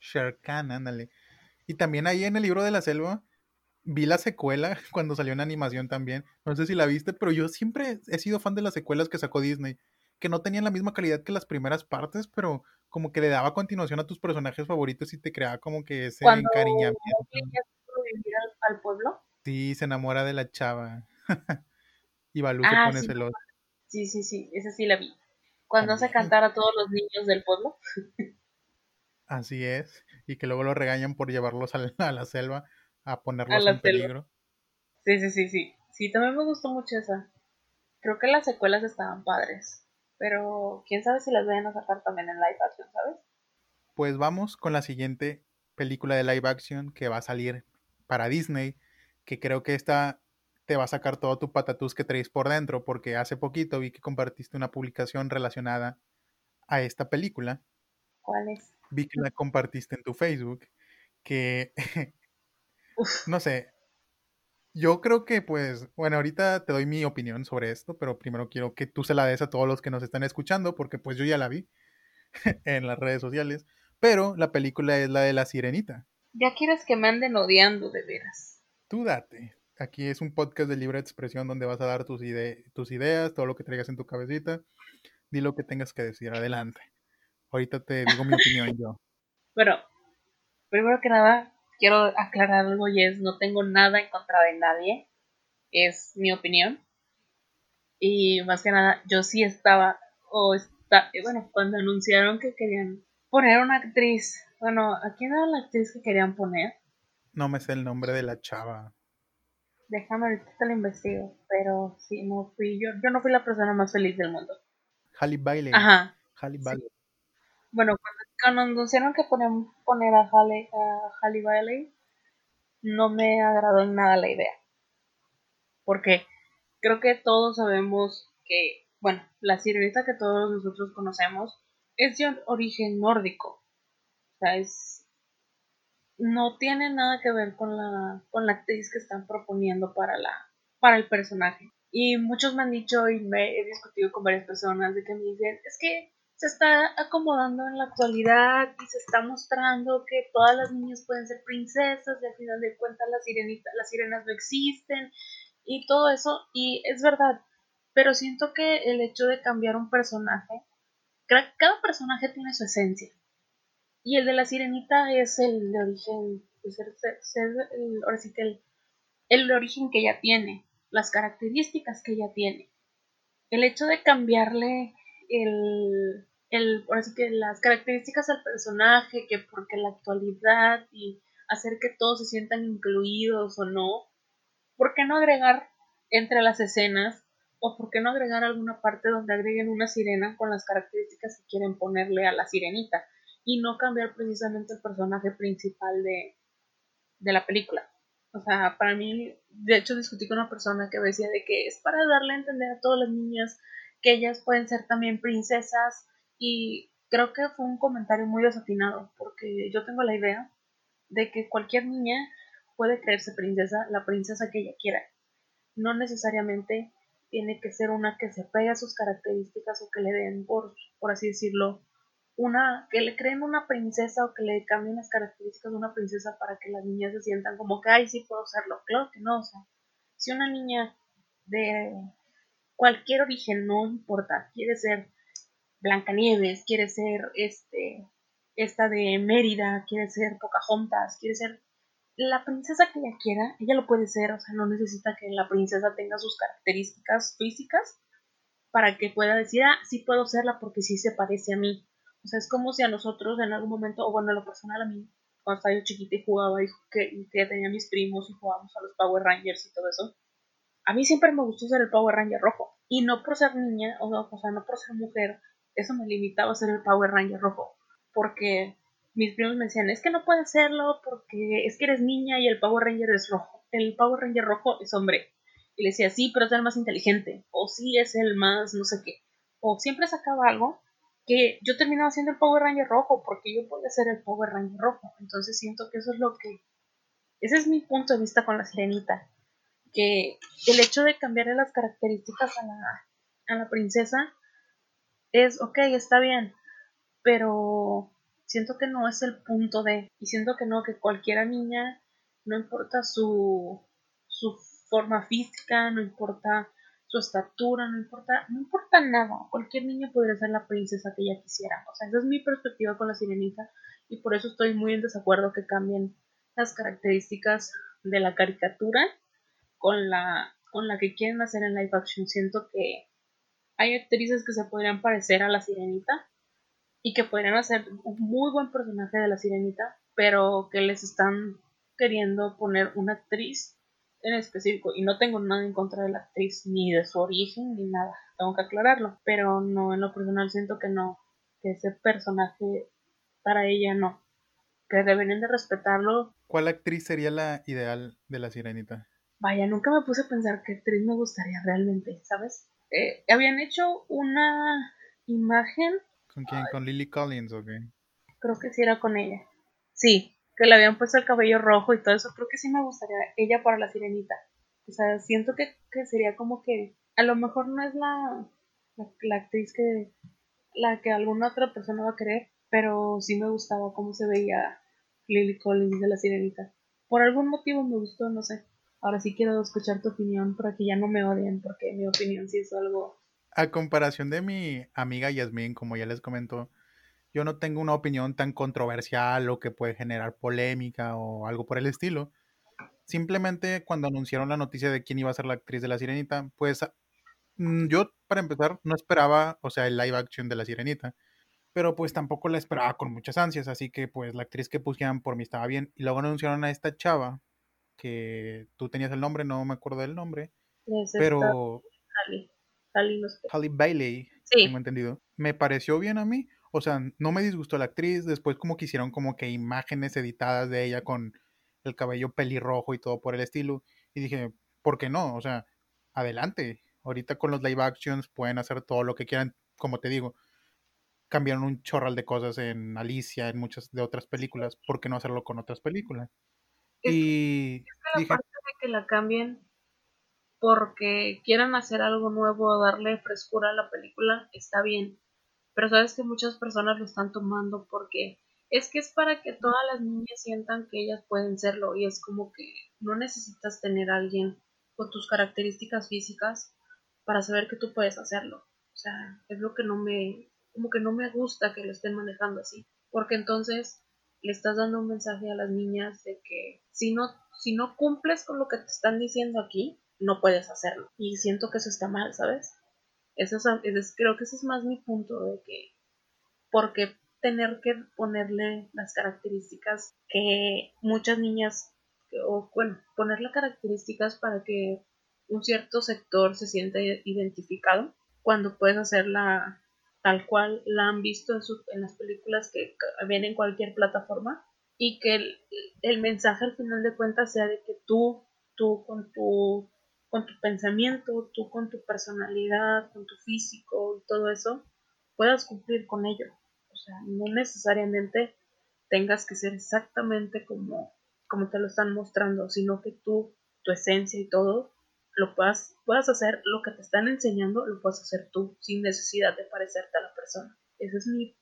Sherkan, ándale. Y también ahí en el libro de la selva vi la secuela cuando salió en animación también. No sé si la viste, pero yo siempre he sido fan de las secuelas que sacó Disney, que no tenían la misma calidad que las primeras partes, pero como que le daba continuación a tus personajes favoritos y te creaba como que ese encariñamiento. Al, al pueblo? Sí, se enamora de la chava. y Balú se ah, pone sí. celoso. Sí, sí, sí, esa sí la vi. Cuando hace cantar a todos los niños del pueblo. Así es. Y que luego lo regañan por llevarlos a la, selva a ponerlos en peligro. Sí, sí, sí, sí. Sí, también me gustó mucho esa. Creo que las secuelas estaban padres. Pero quién sabe si las vayan a sacar también en live action, ¿sabes? Pues vamos con la siguiente película de live action que va a salir para Disney. Que creo que esta te va a sacar todo tu patatús que traes por dentro. Porque hace poquito vi que compartiste una publicación relacionada a esta película. ¿Cuál es? vi que la compartiste en tu Facebook, que, no sé, yo creo que pues, bueno, ahorita te doy mi opinión sobre esto, pero primero quiero que tú se la des a todos los que nos están escuchando, porque pues yo ya la vi en las redes sociales, pero la película es la de la sirenita. Ya quieres que me anden odiando de veras. Tú date. Aquí es un podcast de libre expresión donde vas a dar tus, tus ideas, todo lo que traigas en tu cabecita. Di lo que tengas que decir. Adelante. Ahorita te digo mi opinión yo. Bueno, primero que nada, quiero aclarar algo y es, no tengo nada en contra de nadie. Es mi opinión. Y más que nada, yo sí estaba, o está, bueno, cuando anunciaron que querían poner una actriz, bueno, ¿a quién era la actriz que querían poner? No me sé el nombre de la chava. Déjame ahorita te lo investigo, pero sí, no fui, yo, yo no fui la persona más feliz del mundo. Halle Bailey. Ajá. Halle Bailey bueno, cuando, anunciaron que ponían poner a Halle, a Bailey, no me agradó en nada la idea. Porque creo que todos sabemos que, bueno, la sirenita que todos nosotros conocemos es de origen nórdico. O sea, es. No tiene nada que ver con la, con la actriz que están proponiendo para, la, para el personaje. Y muchos me han dicho y me he discutido con varias personas de que me dicen, es que se está acomodando en la actualidad y se está mostrando que todas las niñas pueden ser princesas y al final de cuentas las, las sirenas no existen y todo eso y es verdad, pero siento que el hecho de cambiar un personaje, cada personaje tiene su esencia y el de la sirenita es el de origen, pues, el, el, el origen que ella tiene, las características que ella tiene. El hecho de cambiarle el, el, así que las características del personaje, que porque la actualidad y hacer que todos se sientan incluidos o no, ¿por qué no agregar entre las escenas o por qué no agregar alguna parte donde agreguen una sirena con las características que quieren ponerle a la sirenita y no cambiar precisamente el personaje principal de, de la película? O sea, para mí, de hecho discutí con una persona que decía de que es para darle a entender a todas las niñas que ellas pueden ser también princesas y creo que fue un comentario muy desatinado porque yo tengo la idea de que cualquier niña puede creerse princesa, la princesa que ella quiera. no necesariamente tiene que ser una que se pegue a sus características o que le den, por, por así decirlo, una, que le creen una princesa o que le cambien las características de una princesa para que las niñas se sientan como que, ay, sí puedo serlo. Claro que no, o sea, si una niña de cualquier origen, no importa, quiere ser Blancanieves, quiere ser este, esta de Mérida, quiere ser Pocahontas, quiere ser la princesa que ella quiera, ella lo puede ser, o sea, no necesita que la princesa tenga sus características físicas para que pueda decir, ah, sí puedo serla porque sí se parece a mí. O sea, es como si a nosotros en algún momento, o bueno, lo personal a mí, cuando estaba yo chiquita y jugaba y que, que tenía mis primos y jugábamos a los Power Rangers y todo eso, a mí siempre me gustó ser el Power Ranger rojo. Y no por ser niña, o, o sea, no por ser mujer, eso me limitaba a ser el Power Ranger rojo. Porque mis primos me decían, es que no puedes hacerlo porque es que eres niña y el Power Ranger es rojo. El Power Ranger rojo es hombre. Y le decía, sí, pero es el más inteligente. O sí, es el más no sé qué. O siempre sacaba algo que yo terminaba siendo el Power Ranger rojo porque yo podía ser el Power Ranger rojo. Entonces siento que eso es lo que... Ese es mi punto de vista con la sirenita. Que el hecho de cambiarle las características a la, a la princesa es, ok, está bien, pero siento que no es el punto de, y siento que no, que cualquiera niña, no importa su, su forma física, no importa su estatura, no importa, no importa nada, cualquier niña podría ser la princesa que ella quisiera, o sea, esa es mi perspectiva con la sirenita, y por eso estoy muy en desacuerdo que cambien las características de la caricatura con la, con la que quieren hacer en live action, siento que hay actrices que se podrían parecer a la sirenita, y que podrían hacer un muy buen personaje de la sirenita, pero que les están queriendo poner una actriz en específico. Y no tengo nada en contra de la actriz, ni de su origen, ni nada. Tengo que aclararlo. Pero no, en lo personal siento que no, que ese personaje para ella no. Que deberían de respetarlo. ¿Cuál actriz sería la ideal de la sirenita? Vaya, nunca me puse a pensar qué actriz me gustaría realmente, ¿sabes? Eh, habían hecho una imagen ¿Con quién? ¿Con Lily Collins o qué? Creo que sí era con ella. Sí, que le habían puesto el cabello rojo y todo eso. Creo que sí me gustaría ella para la sirenita. O sea, siento que, sería como que a lo mejor no es la, la, actriz que la que alguna otra persona va a querer, pero sí me gustaba cómo se veía Lily Collins de la sirenita. Por algún motivo me gustó, no sé. Ahora sí quiero escuchar tu opinión para que ya no me odien, porque mi opinión sí es algo a comparación de mi amiga Yasmin, como ya les comentó, yo no tengo una opinión tan controversial o que puede generar polémica o algo por el estilo. Simplemente cuando anunciaron la noticia de quién iba a ser la actriz de la sirenita, pues mm, yo para empezar no esperaba, o sea, el live action de la sirenita, pero pues tampoco la esperaba con muchas ansias, así que pues la actriz que pusieran por mí estaba bien. Y luego anunciaron a esta chava, que tú tenías el nombre, no me acuerdo del nombre, pero... Halle Bailey, tengo entendido. Me pareció bien a mí. O sea, no me disgustó la actriz. Después como que hicieron como que imágenes editadas de ella con el cabello pelirrojo y todo por el estilo. Y dije, ¿por qué no? O sea, adelante. Ahorita con los live actions pueden hacer todo lo que quieran. Como te digo, cambiaron un chorral de cosas en Alicia, en muchas de otras películas. ¿Por qué no hacerlo con otras películas? Y dije, de que la cambien porque quieran hacer algo nuevo, darle frescura a la película, está bien. Pero sabes que muchas personas lo están tomando porque es que es para que todas las niñas sientan que ellas pueden serlo y es como que no necesitas tener a alguien con tus características físicas para saber que tú puedes hacerlo. O sea, es lo que no me, como que no me gusta que lo estén manejando así, porque entonces le estás dando un mensaje a las niñas de que si no, si no cumples con lo que te están diciendo aquí, no puedes hacerlo. Y siento que eso está mal, ¿sabes? Eso es, creo que ese es más mi punto de que, porque tener que ponerle las características que muchas niñas, o bueno, ponerle características para que un cierto sector se sienta identificado, cuando puedes hacerla tal cual la han visto en, en las películas que vienen en cualquier plataforma y que el, el mensaje al final de cuentas sea de que tú, tú con tu con tu pensamiento, tú con tu personalidad, con tu físico y todo eso, puedas cumplir con ello. O sea, no necesariamente tengas que ser exactamente como, como te lo están mostrando, sino que tú, tu esencia y todo, lo puedas, puedas hacer lo que te están enseñando, lo puedes hacer tú, sin necesidad de parecerte a la persona. Esa es mi,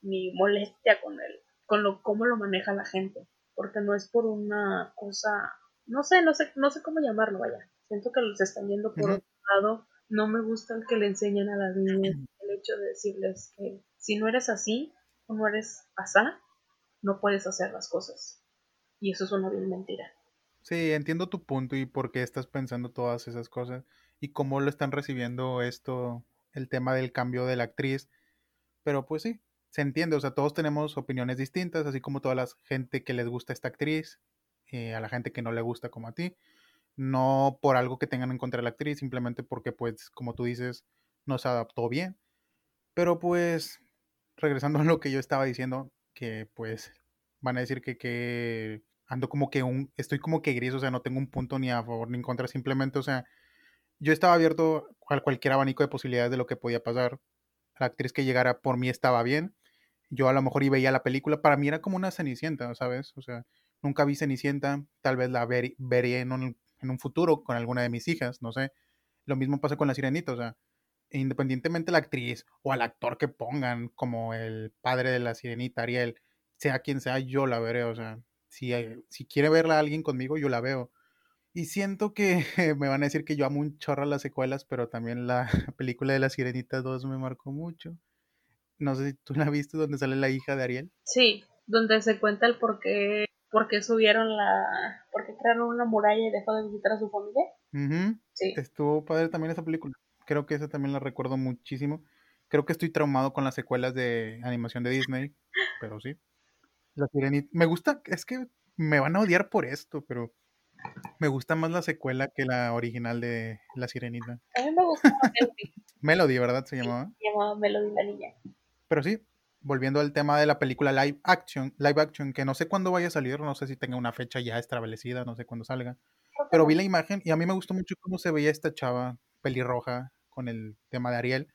mi, molestia con él, con lo, cómo lo maneja la gente, porque no es por una cosa, no sé, no sé, no sé cómo llamarlo, vaya. Siento que los están yendo por otro lado. No me gusta el que le enseñan a las niñas el hecho de decirles que si no eres así o no eres asá, no puedes hacer las cosas. Y eso es una vil mentira. Sí, entiendo tu punto y por qué estás pensando todas esas cosas y cómo lo están recibiendo esto, el tema del cambio de la actriz. Pero pues sí, se entiende, o sea, todos tenemos opiniones distintas, así como toda la gente que les gusta esta actriz, eh, a la gente que no le gusta como a ti. No por algo que tengan en contra de la actriz, simplemente porque, pues, como tú dices, no se adaptó bien. Pero pues, regresando a lo que yo estaba diciendo, que pues van a decir que, que ando como que un, estoy como que gris, o sea, no tengo un punto ni a favor ni en contra, simplemente, o sea, yo estaba abierto a cualquier abanico de posibilidades de lo que podía pasar. La actriz que llegara por mí estaba bien. Yo a lo mejor y veía la película, para mí era como una Cenicienta, ¿sabes? O sea, nunca vi Cenicienta, tal vez la ver, vería en un, en un futuro con alguna de mis hijas, no sé. Lo mismo pasa con la Sirenita, o sea, independientemente la actriz o al actor que pongan como el padre de la Sirenita, Ariel, sea quien sea, yo la veré, o sea, si, si quiere verla alguien conmigo, yo la veo. Y siento que me van a decir que yo amo un chorro las secuelas, pero también la película de La Sirenita 2 me marcó mucho. No sé si tú la viste donde sale la hija de Ariel. Sí, donde se cuenta el por qué, por qué subieron la... por qué crearon una muralla y dejó de visitar a su familia. Sí. Estuvo padre también esa película. Creo que esa también la recuerdo muchísimo. Creo que estoy traumado con las secuelas de animación de Disney, pero sí. La Sirenita. Me gusta, es que me van a odiar por esto, pero me gusta más la secuela que la original de La Sirenita. A mí me gusta Melody. Melody, ¿verdad? Se llamaba. Se llamaba Melody la niña. Pero sí, volviendo al tema de la película live action, live action, que no sé cuándo vaya a salir, no sé si tenga una fecha ya establecida, no sé cuándo salga. Pero vi la imagen y a mí me gustó mucho cómo se veía esta chava pelirroja con el tema de Ariel.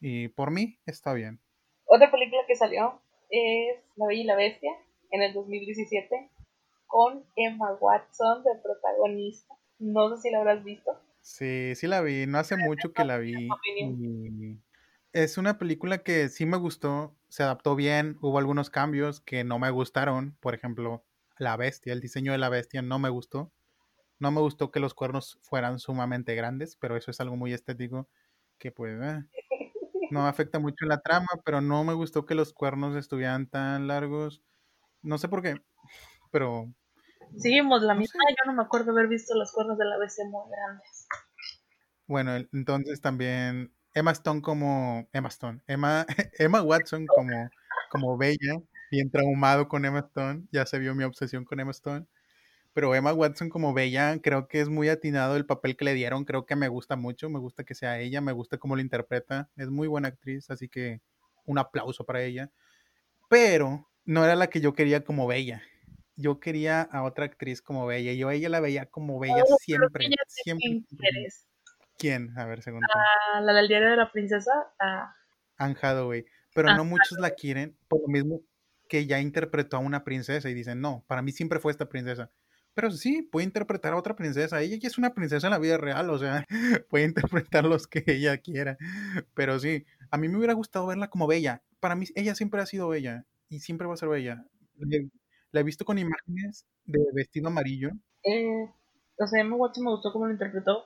Y por mí está bien. Otra película que salió es La Bella y la Bestia en el 2017 con Emma Watson de protagonista. No sé si la habrás visto. Sí, sí la vi. No hace mucho que la vi. Es una película que sí me gustó. Se adaptó bien. Hubo algunos cambios que no me gustaron. Por ejemplo, la bestia. El diseño de la bestia no me gustó. No me gustó que los cuernos fueran sumamente grandes, pero eso es algo muy estético que pues eh, no afecta mucho la trama, pero no me gustó que los cuernos estuvieran tan largos. No sé por qué, pero... Seguimos la misma, yo no me acuerdo haber visto los cuernos de la BC muy grandes. Bueno, entonces también Emma Stone como Emma Stone, Emma, Emma Watson como, como Bella, bien traumado con Emma Stone, ya se vio mi obsesión con Emma Stone. Pero Emma Watson como Bella, creo que es muy atinado el papel que le dieron, creo que me gusta mucho, me gusta que sea ella, me gusta cómo lo interpreta, es muy buena actriz, así que un aplauso para ella. Pero no era la que yo quería como Bella. Yo quería a otra actriz como Bella. Yo a ella la veía como Bella oh, siempre. siempre. ¿Quién? A ver, segundo. Ah, la del diario de la princesa. Ah. Anne Hathaway. Pero no muchos la quieren por lo mismo que ya interpretó a una princesa y dicen, no, para mí siempre fue esta princesa. Pero sí, puede interpretar a otra princesa. Ella ya es una princesa en la vida real, o sea, puede interpretar los que ella quiera. Pero sí, a mí me hubiera gustado verla como bella. Para mí, ella siempre ha sido bella y siempre va a ser bella. La he visto con imágenes de vestido amarillo. Eh, o sea, me gustó cómo lo interpretó,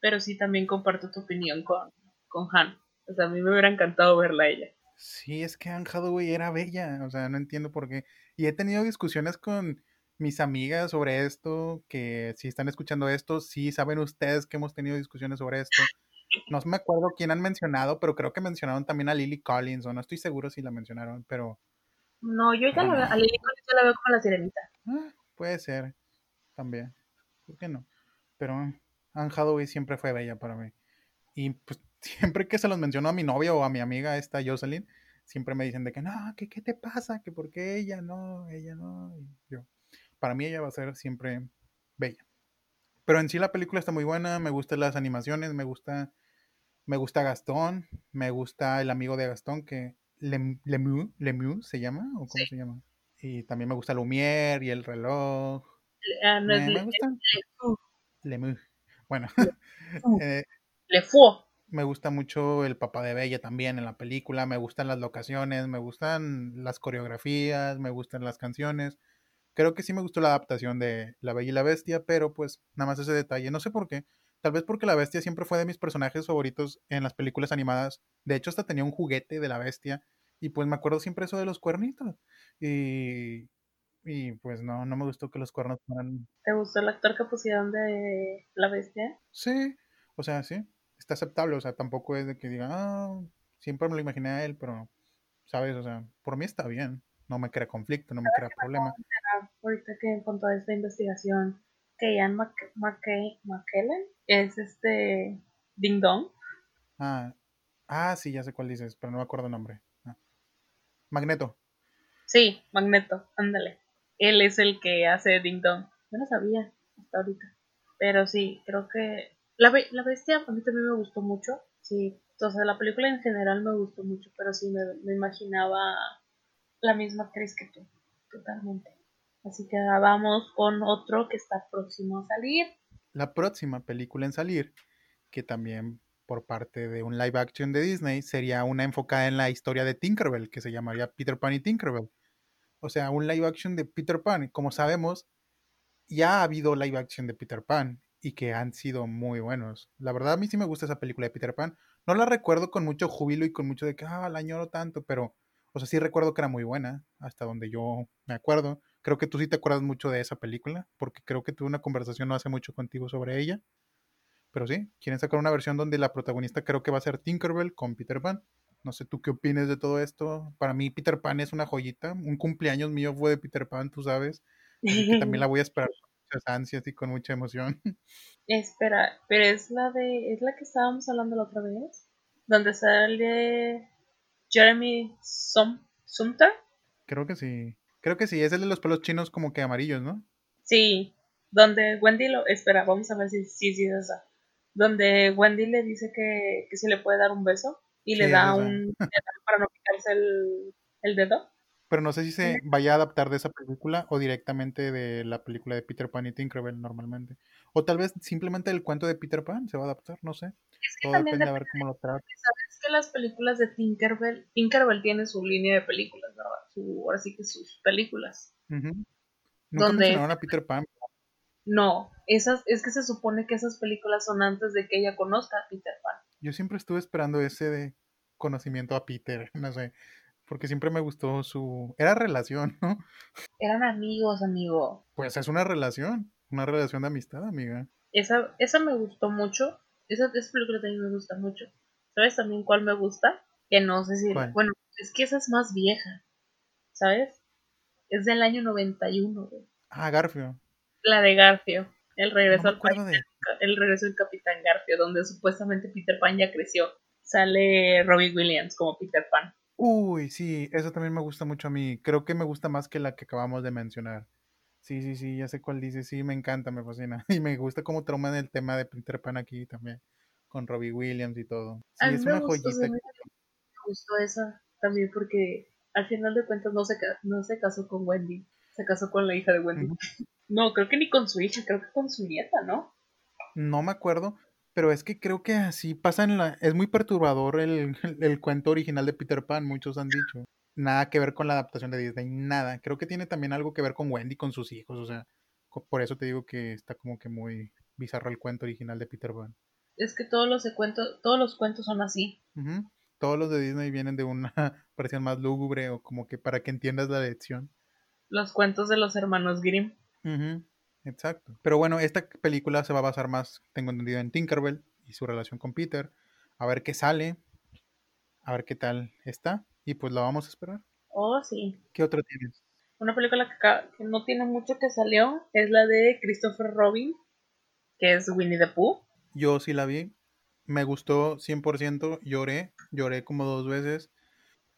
pero sí también comparto tu opinión con, con Han. O sea, a mí me hubiera encantado verla a ella. Sí, es que Anne Hathaway era bella, o sea, no entiendo por qué. Y he tenido discusiones con mis amigas sobre esto, que si están escuchando esto, sí saben ustedes que hemos tenido discusiones sobre esto. No me acuerdo quién han mencionado, pero creo que mencionaron también a Lily Collins, o no estoy seguro si la mencionaron, pero no, yo ya la veo, a Lily Collins la veo como la sirenita. Ah, puede ser, también. ¿Por qué no? Pero Anne Hathaway siempre fue bella para mí. Y pues siempre que se los menciono a mi novia o a mi amiga esta Jocelyn, siempre me dicen de que no, que qué te pasa, que por qué ella no, ella no. yo, para mí ella va a ser siempre bella. Pero en sí la película está muy buena, me gustan las animaciones, me gusta, me gusta Gastón, me gusta el amigo de Gastón que Lemieux, Lemieux se llama, o cómo se llama. Y también me gusta Lumière y el reloj. Ah, me, gusta. Lemieux. Bueno, eh, Le fue. me gusta mucho el papá de Bella también en la película, me gustan las locaciones, me gustan las coreografías, me gustan las canciones. Creo que sí me gustó la adaptación de La Bella y la Bestia, pero pues nada más ese detalle. No sé por qué. Tal vez porque la bestia siempre fue de mis personajes favoritos en las películas animadas. De hecho, hasta tenía un juguete de la bestia. Y pues me acuerdo siempre eso de los cuernitos. Y, y pues no, no me gustó que los cuernos fueran... ¿Te gustó el actor que pusieron de la bestia? Sí, o sea, sí, está aceptable. O sea, tampoco es de que diga, ah, siempre me lo imaginé a él, pero, ¿sabes? O sea, por mí está bien. No me crea conflicto, no me crea problema. Ahorita que con toda esta investigación, que Ian McKellen es este Ding Dong. Ah, ah, sí, ya sé cuál dices, pero no me acuerdo el nombre. Magneto. Sí, Magneto, ándale. Él es el que hace Ding Dong. Yo no sabía hasta ahorita. Pero sí, creo que la, la bestia a mí también me gustó mucho. Sí, entonces la película en general me gustó mucho, pero sí me, me imaginaba la misma actriz que tú, totalmente. Así que vamos con otro que está próximo a salir. La próxima película en salir, que también por parte de un live action de Disney, sería una enfocada en la historia de Tinkerbell, que se llamaría Peter Pan y Tinkerbell. O sea, un live action de Peter Pan. Como sabemos, ya ha habido live action de Peter Pan y que han sido muy buenos. La verdad, a mí sí me gusta esa película de Peter Pan. No la recuerdo con mucho júbilo y con mucho de que, ah, la añoro tanto, pero, o sea, sí recuerdo que era muy buena, hasta donde yo me acuerdo. Creo que tú sí te acuerdas mucho de esa película, porque creo que tuve una conversación no hace mucho contigo sobre ella. Pero sí, quieren sacar una versión donde la protagonista creo que va a ser Tinkerbell con Peter Pan. No sé tú qué opinas de todo esto. Para mí Peter Pan es una joyita. Un cumpleaños mío fue de Peter Pan, tú sabes. Así que también la voy a esperar con muchas ansias y con mucha emoción. Espera, pero es la de es la que estábamos hablando la otra vez, donde sale Jeremy Sumter. Creo que sí. Creo que sí, es el de los pelos chinos como que amarillos, ¿no? Sí, donde Wendy lo... Espera, vamos a ver si sí si, es esa. Donde Wendy le dice que, que si le puede dar un beso y le da un para no picarse el, el dedo. Pero no sé si se vaya a adaptar de esa película o directamente de la película de Peter Pan y Tinkerbell normalmente. O tal vez simplemente el cuento de Peter Pan se va a adaptar, no sé. Es que Todo depende, de ver cómo lo trata. Sabes que las películas de Tinkerbell, Tinkerbell tiene su línea de películas, ¿verdad? Su, ahora sí que sus películas. Nunca donde... mencionaron a Peter Pan. No, esas, es que se supone que esas películas son antes de que ella conozca a Peter Pan. Yo siempre estuve esperando ese de conocimiento a Peter, no sé, porque siempre me gustó su... Era relación, ¿no? Eran amigos, amigo. Pues es una relación, una relación de amistad, amiga. Esa, esa me gustó mucho, esa, esa película también me gusta mucho. ¿Sabes también cuál me gusta? Que no sé si... Bueno, es que esa es más vieja, ¿sabes? Es del año 91, güey. Ah, Garfio. La de Garfio. El regreso al el regreso del Capitán Garfio, donde supuestamente Peter Pan ya creció. Sale Robbie Williams como Peter Pan. Uy, sí, eso también me gusta mucho a mí. Creo que me gusta más que la que acabamos de mencionar. Sí, sí, sí, ya sé cuál dice. Sí, me encanta, me fascina. Y me gusta cómo trauman el tema de Peter Pan aquí también, con Robbie Williams y todo. Sí, es una joyita. Me gustó esa también porque al final de cuentas no se, no se casó con Wendy, se casó con la hija de Wendy. No, creo que ni con su hija, creo que con su nieta, ¿no? No me acuerdo, pero es que creo que así pasa en la... Es muy perturbador el, el, cuento original de Peter Pan, muchos han dicho. Nada que ver con la adaptación de Disney, nada. Creo que tiene también algo que ver con Wendy, con sus hijos, o sea, por eso te digo que está como que muy bizarro el cuento original de Peter Pan. Es que todos los cuentos, todos los cuentos son así. Todos los de Disney vienen de una versión más lúgubre o como que para que entiendas la lección. Los cuentos de los hermanos Grimm. Exacto. Pero bueno, esta película se va a basar más, tengo entendido, en Tinkerbell y su relación con Peter. A ver qué sale, a ver qué tal está. Y pues la vamos a esperar. Oh, sí. ¿Qué otro tienes? Una película que, no tiene mucho que salió es la de Christopher Robin, que es Winnie the Pooh. Yo sí la vi. Me gustó 100%. Lloré. Lloré como dos veces.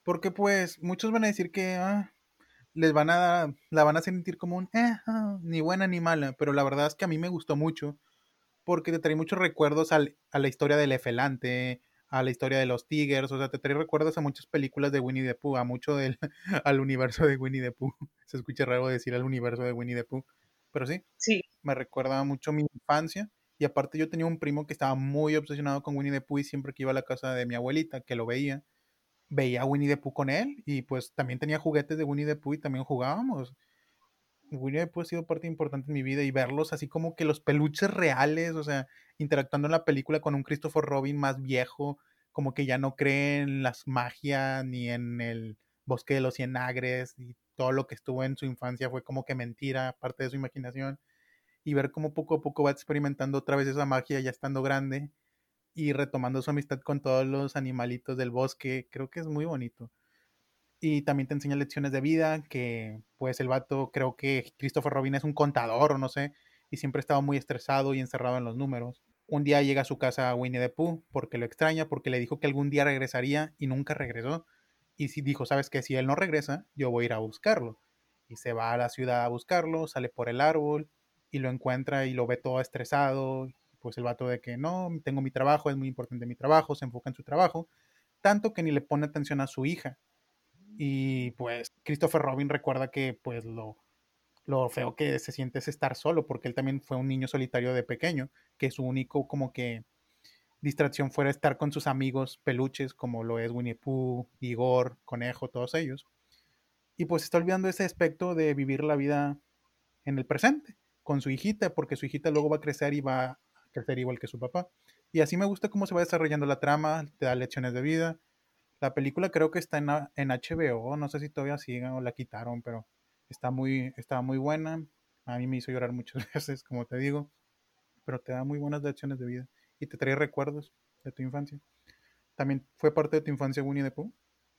Porque pues muchos van a decir que ah, les van a, la van a sentir como un, eh, ah, ni buena ni mala, pero la verdad es que a mí me gustó mucho porque te trae muchos recuerdos a la historia del Efelante, a la historia de los Tigers, o sea, te trae recuerdos a muchas películas de Winnie the Pooh, a mucho del, al universo de Winnie the Pooh. Se escucha raro decir al universo de Winnie the Pooh, pero sí, sí. me recuerda mucho mi infancia Y aparte yo tenía un primo que estaba muy obsesionado con Winnie the Pooh y siempre que iba a la casa de mi abuelita, que lo veía, veía a Winnie the Pooh con él y pues también tenía juguetes de Winnie the Pooh y también jugábamos. Winnie the Pooh ha sido parte importante en mi vida y verlos así como que los peluches reales, o sea, interactuando en la película con un Christopher Robin más viejo, como que ya no cree en las magias ni en el bosque de los cienagres y todo lo que estuvo en su infancia fue como que mentira, parte de su imaginación y ver cómo poco a poco va experimentando otra vez esa magia ya estando grande y retomando su amistad con todos los animalitos del bosque, creo que es muy bonito. Y también te enseña lecciones de vida, que pues el vato, creo que Christopher Robin es un contador o no sé, y siempre estaba muy estresado y encerrado en los números. Un día llega a su casa Winnie the Pooh porque lo extraña, porque le dijo que algún día regresaría y nunca regresó. Y si dijo, sabes que si él no regresa, yo voy a ir a buscarlo. Y se va a la ciudad a buscarlo, sale por el árbol, y lo encuentra y lo ve todo estresado, pues el vato de que no, tengo mi trabajo, es muy importante mi trabajo, se enfoca en su trabajo, tanto que ni le pone atención a su hija. Y pues Christopher Robin recuerda que pues lo, lo feo que se siente es estar solo, porque él también fue un niño solitario de pequeño, que su único como que distracción fuera estar con sus amigos peluches, como lo es Winnie Pooh, Igor, Conejo, todos ellos. Y pues está olvidando ese aspecto de vivir la vida en el presente con su hijita, porque su hijita luego va a crecer y va crecer igual que su papá. Y así me gusta cómo se va desarrollando la trama, te da lecciones de vida. La película creo que está en, en HBO, no sé si todavía sigue o la quitaron, pero está muy, está muy buena. A mí me hizo llorar muchas veces, como te digo, pero te da muy buenas lecciones de vida y te trae recuerdos de tu infancia. ¿También fue parte de tu infancia Winnie the Pooh?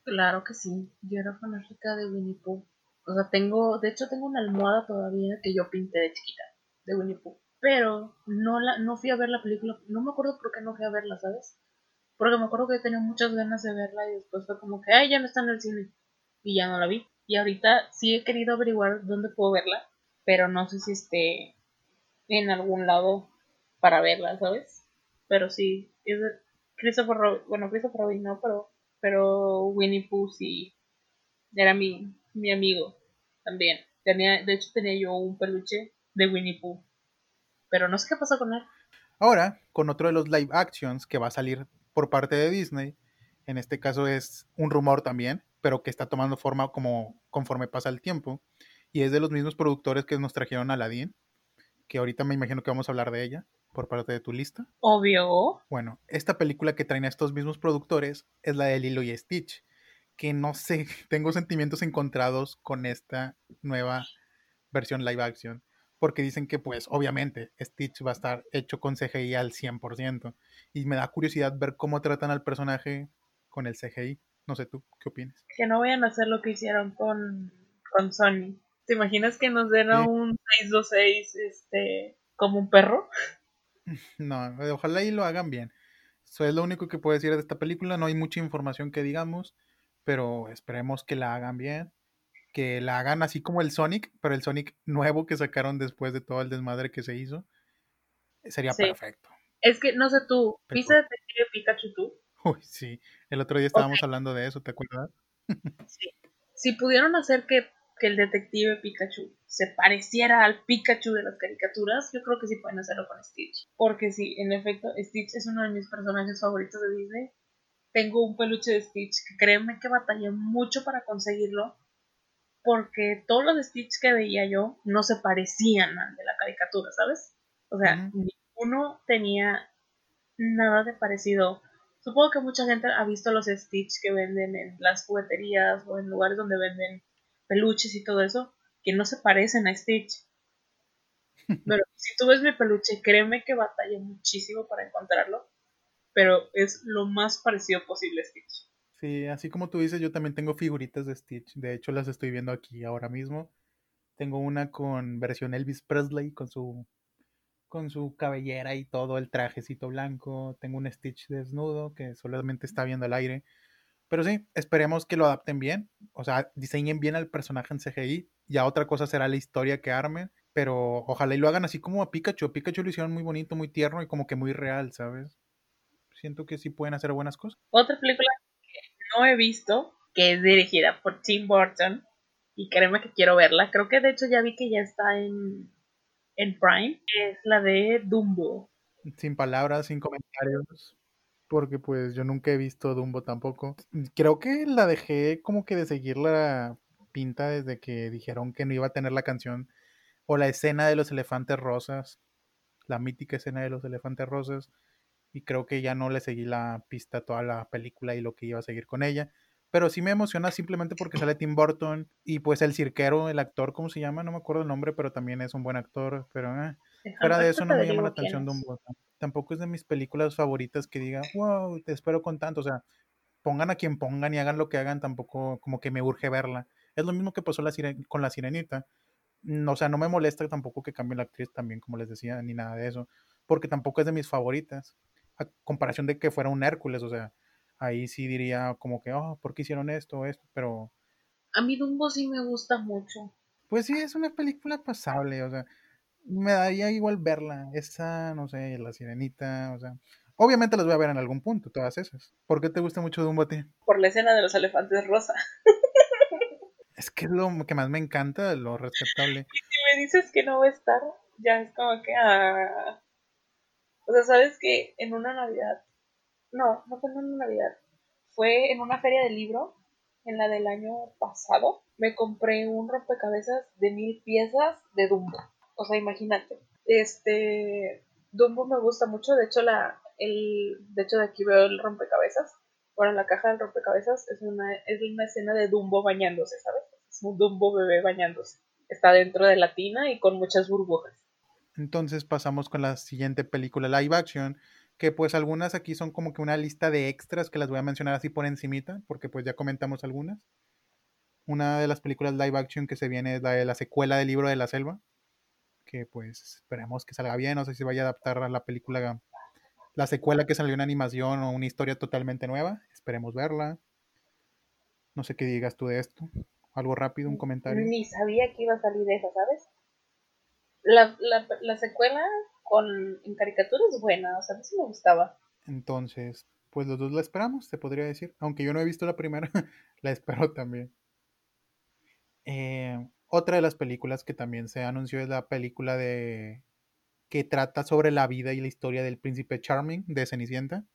Claro que sí, yo era fanática de Winnie Pooh. O sea, tengo, de hecho tengo una almohada todavía que yo pinté de chiquita, de Winnie Pooh. Pero no la, no fui a ver la película, no me acuerdo por qué no fui a verla, ¿sabes? Porque me acuerdo que tenía muchas ganas de verla y después fue como que, ay, ya no está en el cine. Y ya no la vi. Y ahorita sí he querido averiguar dónde puedo verla, pero no sé si esté en algún lado para verla, ¿sabes? Pero sí, es Christopher Robin, bueno, Christopher Robin no, pero, pero Winnie Pooh sí era mi, mi amigo también. Tenía, de hecho, tenía yo un peluche de Winnie Pooh. Pero no sé qué pasa con él. Ahora, con otro de los live actions que va a salir por parte de Disney, en este caso es un rumor también, pero que está tomando forma como conforme pasa el tiempo, y es de los mismos productores que nos trajeron Aladdin, que ahorita me imagino que vamos a hablar de ella por parte de tu lista. Obvio. Bueno, esta película que traen a estos mismos productores es la de Lilo y Stitch, que no sé, tengo sentimientos encontrados con esta nueva versión live action. Porque dicen que, pues, obviamente, Stitch va a estar hecho con CGI al 100%. Y me da curiosidad ver cómo tratan al personaje con el CGI. No sé tú, ¿qué opinas? Que no vayan a hacer lo que hicieron con, con Sony. ¿Te imaginas que nos den a un 626 este, como un perro? No, ojalá y lo hagan bien. Eso es lo único que puedo decir de esta película. No hay mucha información que digamos pero esperemos que la hagan bien, que la hagan así como el Sonic, pero el Sonic nuevo que sacaron después de todo el desmadre que se hizo, sería perfecto. Es que, no sé tú, ¿viste Detective Pikachu tú? Uy, sí, el otro día estábamos hablando de eso, ¿te acuerdas? sí. Si pudieron hacer que, que el detective Pikachu se pareciera al Pikachu de las caricaturas, yo creo que sí pueden hacerlo con Stitch. Porque sí, en efecto, Stitch es uno de mis personajes favoritos de Disney tengo un peluche de Stitch que créeme que batallé mucho para conseguirlo porque todos los Stitch que veía yo no se parecían al de la caricatura, ¿sabes? O sea, ninguno tenía nada de parecido. Supongo que mucha gente ha visto los Stitch que venden en las jugueterías o en lugares donde venden peluches y todo eso, que no se parecen a Stitch. Pero si tú ves mi peluche, créeme que batallé muchísimo para encontrarlo pero es lo más parecido posible a Stitch. Sí, así como tú dices, yo también tengo figuritas de Stitch. De hecho, las estoy viendo aquí ahora mismo. Tengo una con versión Elvis Presley, con su, con su cabellera y todo, el trajecito blanco. Tengo un Stitch desnudo que solamente está viendo el aire. Pero sí, esperemos que lo adapten bien. O sea, diseñen bien al personaje en CGI. Ya otra cosa será la historia que armen. Pero ojalá y lo hagan así como a Pikachu. Pikachu lo hicieron muy bonito, muy tierno y como que muy real, ¿sabes? siento que sí pueden hacer buenas cosas. Otra película no he visto, que es dirigida por Tim Burton, y créeme que quiero verla, creo que de hecho ya vi que ya está en, en Prime, es la de Dumbo. sin palabras, sin comentarios, porque pues yo nunca he visto Dumbo tampoco. Creo que la dejé como que de seguir la pinta desde que dijeron que no iba a tener la canción o la escena de los elefantes rosas, la mítica escena de los elefantes rosas, y creo que ya no le seguí la pista a toda la película y lo que iba a seguir con ella. Pero sí me emociona simplemente porque sale Tim Burton y pues el cirquero, el actor, ¿cómo se llama? No me acuerdo el nombre, pero también es un buen actor. Pero eh, fuera de eso no me llama la atención Dumbo. Tampoco es de mis películas favoritas que diga, wow, te espero con tanto. O sea, pongan a quien pongan y hagan lo que hagan, tampoco como que me urge verla. Es lo mismo que pasó la con la sirenita. O sea, no me molesta tampoco que cambie la actriz también, como les decía, ni nada de eso. Porque tampoco es de mis favoritas. A comparación de que fuera un Hércules, o sea, ahí sí diría como que, oh, ¿por qué hicieron esto o esto? Pero... A mí Dumbo sí me gusta mucho. Pues sí, es una película pasable, o sea, me daría igual verla. Esa, no sé, La Sirenita, o sea... Obviamente las voy a ver en algún punto, todas esas. ¿Por qué te gusta mucho Dumbo a ti? Por la escena de los elefantes rosa. es que es lo que más me encanta, lo respetable. Y si me dices que no va a estar, ya es como que... Ah... O sea, sabes que en una Navidad no, no fue en una Navidad. Fue en una feria del libro, en la del año pasado. Me compré un rompecabezas de mil piezas de Dumbo. O sea, imagínate. Este. Dumbo me gusta mucho. De hecho, la. El, de hecho, de aquí veo el rompecabezas. Bueno, la caja del rompecabezas es una, es una escena de Dumbo bañándose, ¿sabes? Es un Dumbo bebé bañándose. Está dentro de la tina y con muchas burbujas. Entonces pasamos con la siguiente película live action, que pues algunas aquí son como que una lista de extras que las voy a mencionar así por encimita, porque pues ya comentamos algunas. Una de las películas live action que se viene es la de la secuela del libro de la selva, que pues esperemos que salga bien, no sé si vaya a adaptar a la película, la secuela que salió en animación o una historia totalmente nueva, esperemos verla. No sé qué digas tú de esto. Algo rápido, un comentario. Ni sabía que iba a salir de esa, ¿sabes? La, la, la secuela con, en caricaturas buena, o sea, a mí sí me gustaba. Entonces, pues los dos la esperamos, te podría decir. Aunque yo no he visto la primera, la espero también. Eh, otra de las películas que también se anunció es la película de que trata sobre la vida y la historia del príncipe Charming de Cenicienta.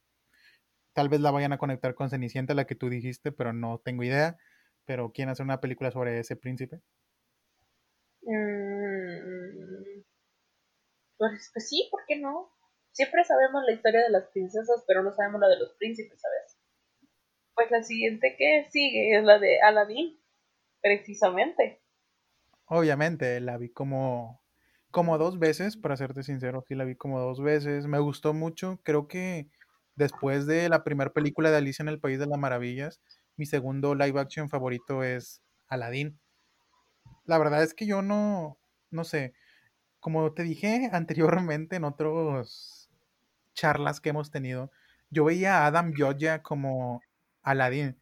Tal vez la vayan a conectar con Cenicienta, la que tú dijiste, pero no tengo idea. Pero ¿quién hace una película sobre ese príncipe? Mm, pues, pues, sí, ¿por qué no? Siempre sabemos la historia de las princesas, pero no sabemos la de los príncipes, ¿sabes? Pues la siguiente que sigue es la de Aladdin, precisamente. Obviamente, la vi como, como dos veces, para serte sincero, sí la vi como dos veces. Me gustó mucho, creo que después de la primera película de Alicia en el País de las Maravillas, mi segundo live action favorito es Aladdin. La verdad es que yo no, no sé, como te dije anteriormente en otros charlas que hemos tenido, yo veía a Adam Yoya como Aladdin.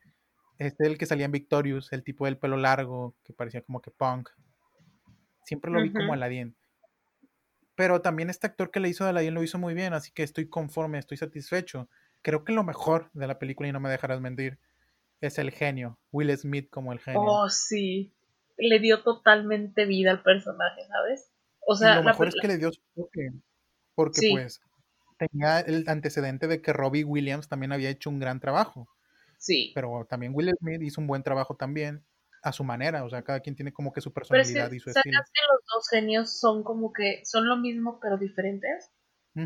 Este es el que salía en Victorious, el tipo del pelo largo, que parecía como que punk. Siempre lo vi como Aladdin. Pero también este actor que le hizo de Aladdin lo hizo muy bien, así que estoy conforme, estoy satisfecho. Creo que lo mejor de la película, y no me dejarás mentir, es el genio, Will Smith como el genio. Oh, sí. Le dio totalmente vida al personaje, ¿sabes? O sea, lo mejor es que le dio su toque, porque pues tenía el antecedente de que Robbie Williams también había hecho un gran trabajo. Sí. Pero también Will Smith hizo un buen trabajo también a su manera, o sea, cada quien tiene como que su personalidad y su estilo. que los dos genios son como que son lo mismo pero diferentes?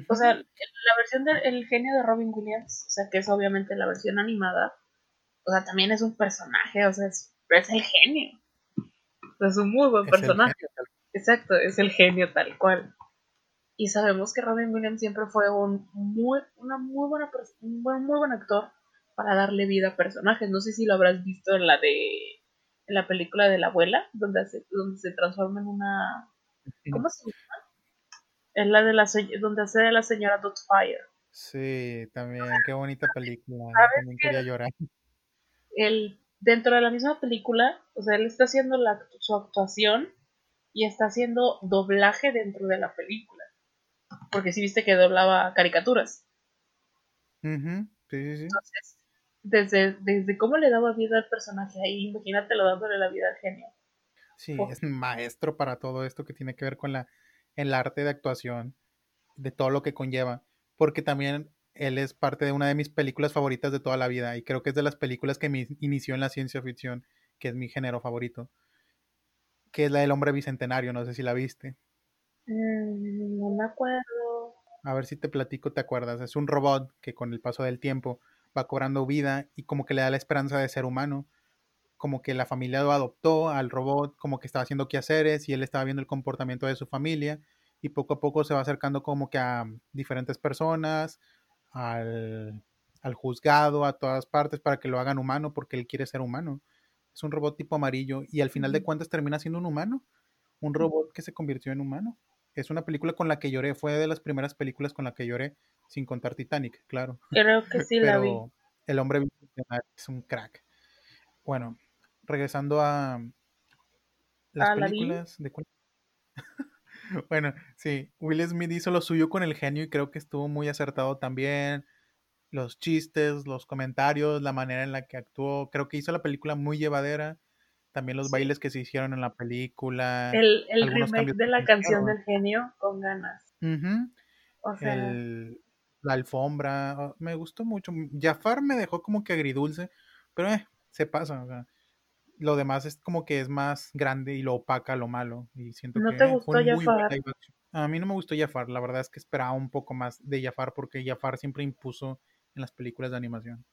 O sea, la versión del genio de Robin Williams, o sea, que es obviamente la versión animada, o sea, también es un personaje, o sea, es, el genio. O sea, es un muy buen personaje. Exacto, es el genio tal cual. Y sabemos que Robin Williams siempre fue un muy, una muy buena un buen, muy buen actor para darle vida a personajes. No sé si lo habrás visto en la de en la película de la abuela, donde se, donde se transforma en una ¿cómo se llama? Es la de la donde hace de la señora Dotfire. Sí, también, qué bonita película. También quería llorar. El, dentro de la misma película, o sea, él está haciendo la, su actuación y está haciendo doblaje dentro de la película. Porque si viste que doblaba caricaturas. sí, sí, sí. Entonces, desde, desde cómo le daba vida al personaje ahí, imagínatelo dándole la vida al genio. Sí, es maestro para todo esto que tiene que ver con la, el arte de actuación, de todo lo que conlleva. porque también él es parte de una de mis películas favoritas de toda la vida y creo que es de las películas que me inició en la ciencia ficción, que es mi género favorito, que es la del hombre bicentenario, no sé si la viste. Mm, no me acuerdo. A ver si te platico, te acuerdas. Es un robot que con el paso del tiempo va cobrando vida y como que le da la esperanza de ser humano. Como que la familia lo adoptó al robot, como que estaba haciendo quehaceres y él estaba viendo el comportamiento de su familia y poco a poco se va acercando como que a diferentes personas, al, juzgado, a todas partes para que lo hagan humano porque él quiere ser humano. Es un robot tipo amarillo y al final de cuentas termina siendo un humano, un robot que se convirtió en humano. Es una película con la que lloré, fue de las primeras películas con la que lloré, sin contar Titanic, claro. Creo que sí la vi. El hombre es un crack. Bueno, regresando a las películas de bueno, sí, Will Smith hizo lo suyo con el genio y creo que estuvo muy acertado también. Los chistes, los comentarios, la manera en la que actuó, creo que hizo la película muy llevadera. También los bailes que se hicieron en la película. El, el remake de la canción del genio con ganas. o sea... la alfombra, me gustó mucho. Jafar me dejó como que agridulce, pero eh, se pasa. O sea, lo demás es como que es más grande y lo opaca lo malo. Y siento ¿No que te gustó Jafar? A mí no me gustó Jafar, la verdad es que esperaba un poco más de Jafar porque Jafar siempre impuso en las películas de animación.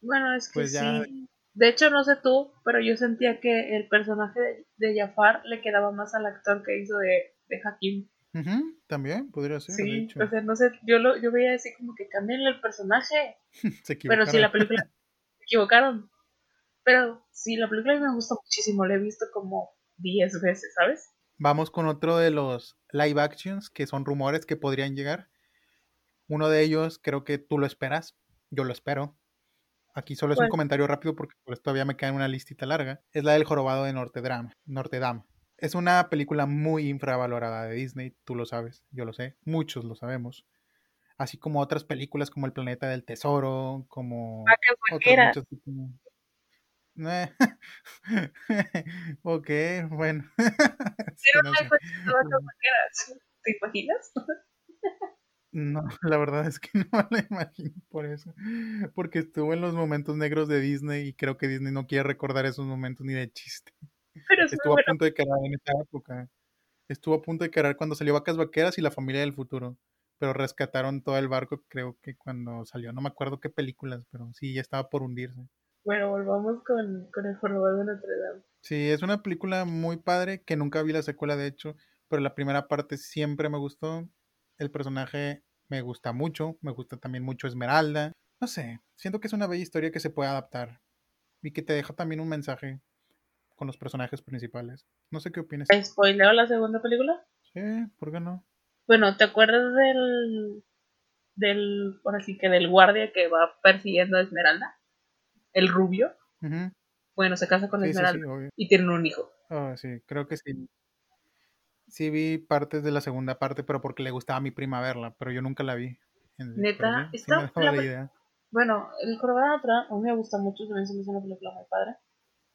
Bueno, es que pues sí. De hecho, no sé tú, pero yo sentía que el personaje de, Jafar le quedaba más al actor que hizo de, de Hakim. también podría ser. Sí, o sea, no sé, yo, lo, yo veía así como que cambienle el personaje. pero si la película se equivocaron. Pero sí, la película me gusta muchísimo, la he visto como 10 veces, ¿sabes? Vamos con otro de los live actions que son rumores que podrían llegar. Uno de ellos creo que tú lo esperas, yo lo espero. Aquí solo es un comentario rápido porque pues, todavía me queda una listita larga. Es la del jorobado de Notre Dame. Es una película muy infravalorada de Disney, tú lo sabes, yo lo sé, muchos lo sabemos. Así como otras películas como El Planeta del Tesoro, como... Otros ok, bueno. ¿Te imaginas? No, la verdad es que no la imagino por eso. Porque estuvo en los momentos negros de Disney y creo que Disney no quiere recordar esos momentos ni de chiste. estuvo a punto de quedar en esa época. Estuvo a punto de quedar cuando salió Vacas Vaqueras y La Familia del Futuro. Pero rescataron todo el barco, creo que cuando salió. No me acuerdo qué películas, pero sí, ya estaba por hundirse. Bueno, volvamos con, con El Jorobado de Notre Dame. Sí, es una película muy padre, que nunca vi la secuela de hecho, pero la primera parte siempre me gustó. El personaje me gusta mucho, me gusta también mucho Esmeralda. No sé, siento que es una bella historia que se puede adaptar y que te deja también un mensaje con los personajes principales. No sé qué opinas. ¿Spoileo la segunda película? Sí, ¿por qué no? Bueno, ¿te acuerdas del del, por así que del guardia que va persiguiendo a Esmeralda? el rubio, bueno, se casa con Esmeralda y tienen un hijo. Oh, sí, creo que sí. Sí vi partes de la segunda parte, pero porque le gustaba a mi prima verla, pero yo nunca la vi. Neta, está Bueno, el otra a mí me gusta mucho, también se me hizo una película muy padre.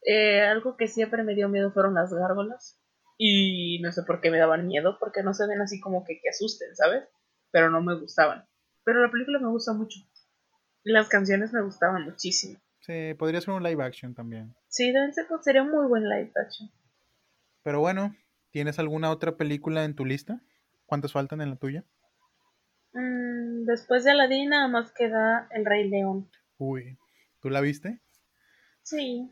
Eh, algo que siempre me dio miedo fueron las gárgolas. Y no sé por qué me daban miedo, porque no se ven así como que, que asusten, ¿sabes? Pero no me gustaban. Pero la película me gusta mucho. Las canciones me gustaban muchísimo. Sí, podría ser un live action también. Sí, sería un muy buen live action. Pero bueno, ¿tienes alguna otra película en tu lista? ¿Cuántas faltan en la tuya? Mm, después de Aladdin nada más queda El Rey León. Uy, ¿tú la viste? Sí,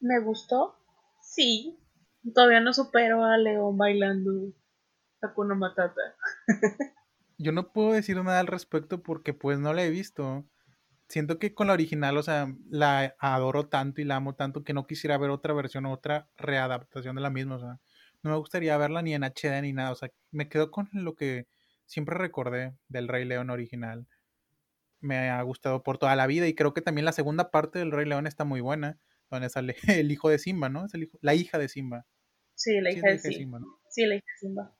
me gustó. Sí, todavía no supero a León bailando Hakuna Matata. Yo no puedo decir nada al respecto porque pues no la he visto siento que con la original, o sea, la adoro tanto y la amo tanto que no quisiera ver otra versión o otra readaptación de la misma, o sea, no me gustaría verla ni en HD ni nada, o sea, me quedo con lo que siempre recordé del Rey León original. Me ha gustado por toda la vida y creo que también la segunda parte del Rey León está muy buena, donde sale el hijo de Simba, ¿no? Es el hijo, la hija de Simba. Sí, la hija, de, Simba. Sí, la hija de Simba.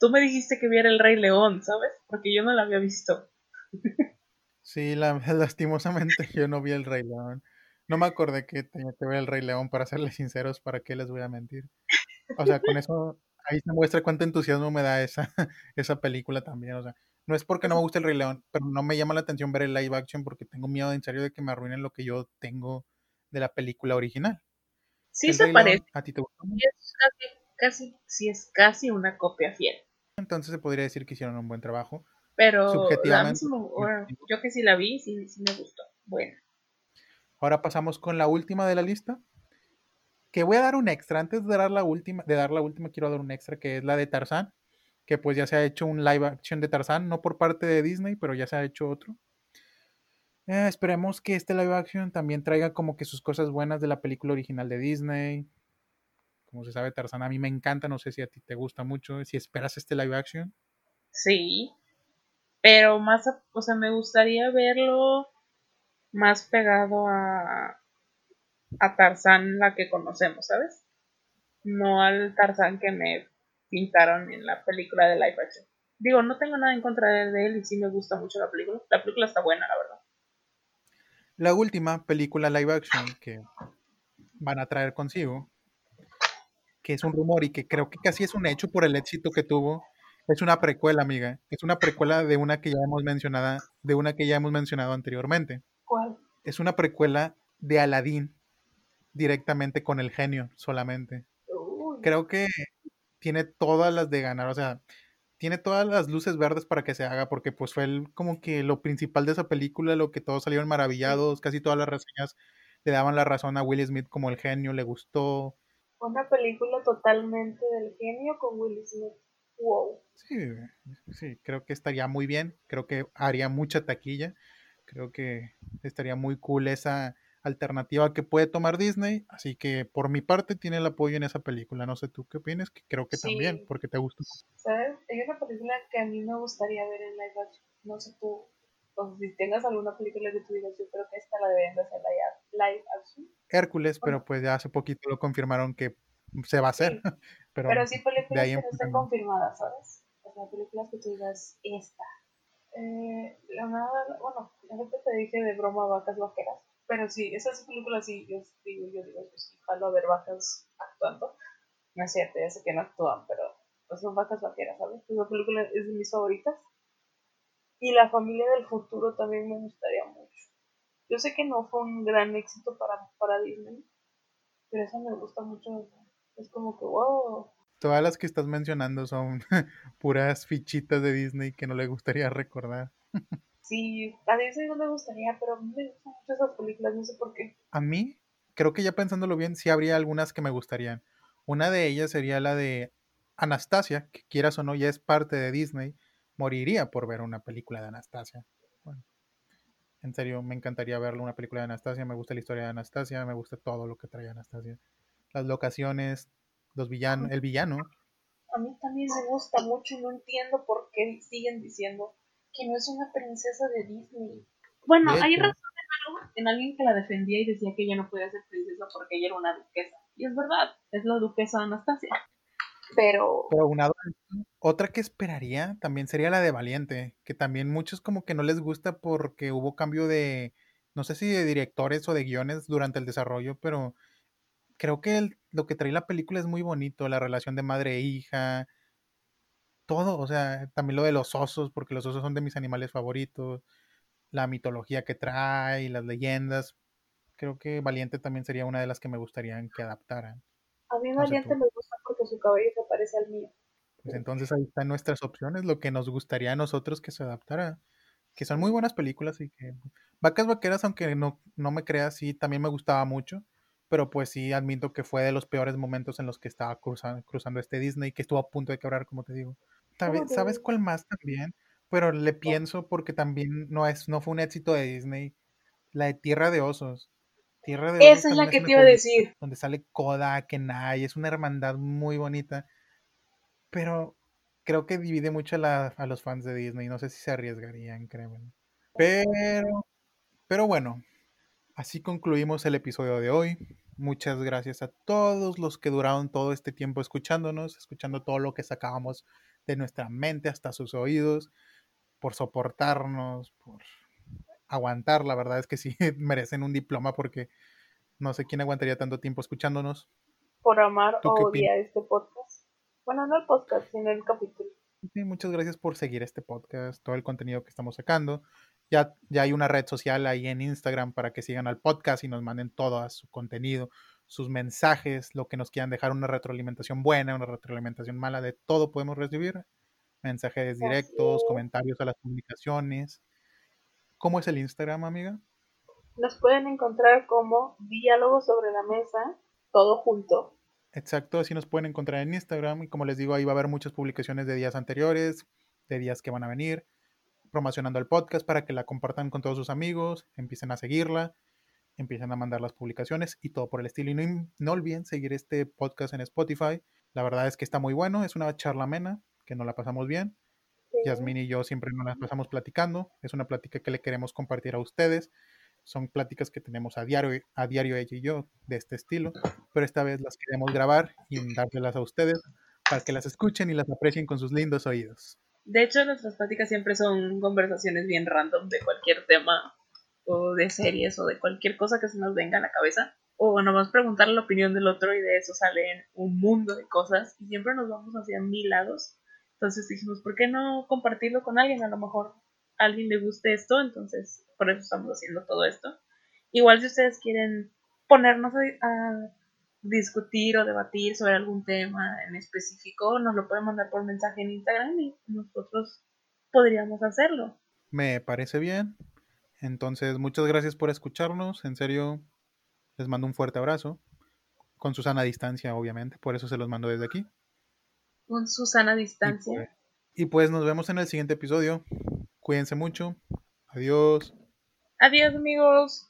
Tú me dijiste que viera el Rey León, ¿sabes? Porque yo no la había visto. Sí, la, lastimosamente yo no vi el Rey León. No me acordé que tenía que ver el Rey León, para serles sinceros, ¿para qué les voy a mentir? O sea, con eso ahí se muestra cuánto entusiasmo me da esa, esa película también. O sea, no es porque no me guste el Rey León, pero no me llama la atención ver el live action porque tengo miedo en serio de que me arruinen lo que yo tengo de la película original. Sí se parece. ¿A ti te gusta? Sí es casi, casi, sí es casi una copia fiel. Entonces se podría decir que hicieron un buen trabajo. Pero subjetivamente, yo que sí la vi, sí, sí me gustó. Bueno. Ahora pasamos con la última de la lista. Que voy a dar un extra. Antes de dar la última, de dar la última, quiero dar un extra, que es la de Tarzán. Que pues ya se ha hecho un live action de Tarzán, no por parte de Disney, pero ya se ha hecho otro. Eh, esperemos que este live action también traiga como que sus cosas buenas de la película original de Disney. Como se sabe, Tarzán a mí me encanta, no sé si a ti te gusta mucho, si esperas este live action. Sí, pero más, o sea, me gustaría verlo más pegado a, a Tarzán la que conocemos, ¿sabes? No al Tarzán que me pintaron en la película de live action. Digo, no tengo nada en contra de él y sí me gusta mucho la película. La película está buena, la verdad. La última película live action que van a traer consigo, que es un rumor y que creo que casi es un hecho por el éxito que tuvo, es una precuela, amiga. Es una precuela de una que ya hemos mencionado, de una que ya hemos mencionado anteriormente. ¿Cuál? Es una precuela de Aladdin directamente con el genio solamente. Creo que tiene todas las de ganar, o sea, tiene todas las luces verdes para que se haga, porque pues fue el, como que lo principal de esa película, lo que todos salieron maravillados, casi todas las reseñas le daban la razón a Will Smith como el genio, le gustó. Una película totalmente del genio con Will Smith. Wow. Sí, sí, creo que estaría muy bien, creo que haría mucha taquilla, creo que estaría muy cool esa alternativa que puede tomar Disney, así que por mi parte tiene el apoyo en esa película. No sé tú qué opinas, que creo que también, porque te gusta. ¿Sabes? Hay una película que a mí me gustaría ver en live action. No sé tú, o si tengas alguna película que tú digas, yo creo que esta la deben de hacer live action. Hércules, pero pues ya hace poquito lo confirmaron que se va a hacer. pero, pero sí películas que no estén confirmadas, ¿sabes? O sea, películas que tú digas, esta. Eh, la nada, bueno, gente te dije de broma vacas vaqueras pero sí, esas películas sí, yo digo, yo digo, pues jalo a ver vacas actuando. No es cierto, ya sé que no actúan, pero pues son vacas vaqueras, ¿sabes? Esa película es de mis favoritas. Y La familia del futuro también me gustaría mucho. Yo sé que no fue un gran éxito para, para Disney, pero esa me gusta mucho. Es como que, wow. Todas las que estás mencionando son puras fichitas de Disney que no le gustaría recordar. Sí, a Disney no me gustaría, pero a mí me gustan mucho esas películas, no sé por qué. A mí, creo que ya pensándolo bien, sí habría algunas que me gustarían. Una de ellas sería la de Anastasia, que quieras o no, ya es parte de Disney. Moriría por ver una película de Anastasia. Bueno, en serio, me encantaría ver una película de Anastasia. Me gusta la historia de Anastasia, me gusta todo lo que trae Anastasia. Las locaciones, los villanos, el villano. A mí también me gusta mucho y no entiendo por qué siguen diciendo que no es una princesa de Disney. Bueno, hay razón en, alguien que la defendía y decía que ella no podía ser princesa porque ella era una duquesa. Y es verdad, es la duquesa Anastasia. Pero... Pero una otra que esperaría también sería la de Valiente, que también muchos como que no les gusta porque hubo cambio de, no sé si de directores o de guiones durante el desarrollo, pero creo que lo que trae la película es muy bonito, la relación de madre e hija, todo, o sea, también lo de los osos, porque los osos son de mis animales favoritos, la mitología que trae, las leyendas. Creo que Valiente también sería una de las que me gustaría que adaptaran. A mí Valiente me gusta porque su cabello se parece al mío. Pues entonces ahí están nuestras opciones, lo que nos gustaría a nosotros que se adaptara. Que son muy buenas películas y que... Vacas Vaqueras, aunque no, no me creas, sí, también me gustaba mucho. Pero pues sí, admito que fue de los peores momentos en los que estaba cruzando, cruzando este Disney, que estuvo a punto de quebrar, como te digo. ¿Sabes, cuál más también? Pero le pienso porque también no es, no fue un éxito de Disney. La de Tierra de Osos. Tierra de Osos. Esa es la que te iba a decir. Donde sale Koda, Kenai, es una hermandad muy bonita. Pero creo que divide mucho a, los fans de Disney. No sé si se arriesgarían, créeme. Pero, pero bueno, así concluimos el episodio de hoy. Muchas gracias a todos los que duraron todo este tiempo escuchándonos, escuchando todo lo que sacábamos de nuestra mente hasta sus oídos, por soportarnos, por aguantar. La verdad es que sí merecen un diploma porque no sé quién aguantaría tanto tiempo escuchándonos. Por amar o odiar este podcast. Bueno, no el podcast, sino el capítulo. Sí, muchas gracias por seguir este podcast, todo el contenido que estamos sacando. Ya, ya hay una red social ahí en Instagram para que sigan al podcast y nos manden todo su contenido, sus mensajes, lo que nos quieran dejar, una retroalimentación buena, una retroalimentación mala, de todo podemos recibir. Mensajes directos, comentarios a las publicaciones. ¿Cómo es el Instagram, amiga? Nos pueden encontrar como diálogo sobre la mesa, todo junto. Exacto, así nos pueden encontrar en Instagram y como les digo, ahí va a haber muchas publicaciones de días anteriores, de días que van a venir, promocionando el podcast para que la compartan con todos sus amigos, empiecen a seguirla, empiecen a mandar las publicaciones y todo por el estilo. Y no, olviden seguir este podcast en Spotify. La verdad es que está muy bueno, es una charla amena, que nos la pasamos bien. Yasmin y yo siempre nos la pasamos platicando, es una plática que le queremos compartir a ustedes son pláticas que tenemos a diario, a diario ella y yo de este estilo, pero esta vez las queremos grabar y dárselas a ustedes para que las escuchen y las aprecien con sus lindos oídos. De hecho, nuestras pláticas siempre son conversaciones bien random de cualquier tema o de series o de cualquier cosa que se nos venga a la cabeza. O a preguntar la opinión del otro y de eso salen un mundo de cosas y siempre nos vamos hacia mil lados. Entonces dijimos, ¿por qué no compartirlo con alguien? A lo mejor a alguien le guste esto, entonces por eso estamos haciendo todo esto. Igual si ustedes quieren ponernos a, discutir o debatir sobre algún tema en específico, nos lo pueden mandar por mensaje en Instagram y nosotros podríamos hacerlo. Me parece bien. Entonces, muchas gracias por escucharnos. En serio, les mando un fuerte abrazo. Con Susana a distancia, obviamente. Por eso se los mando desde aquí. Con Susana a distancia. Pues, y pues nos vemos en el siguiente episodio. Cuídense mucho. Adiós. Adiós amigos.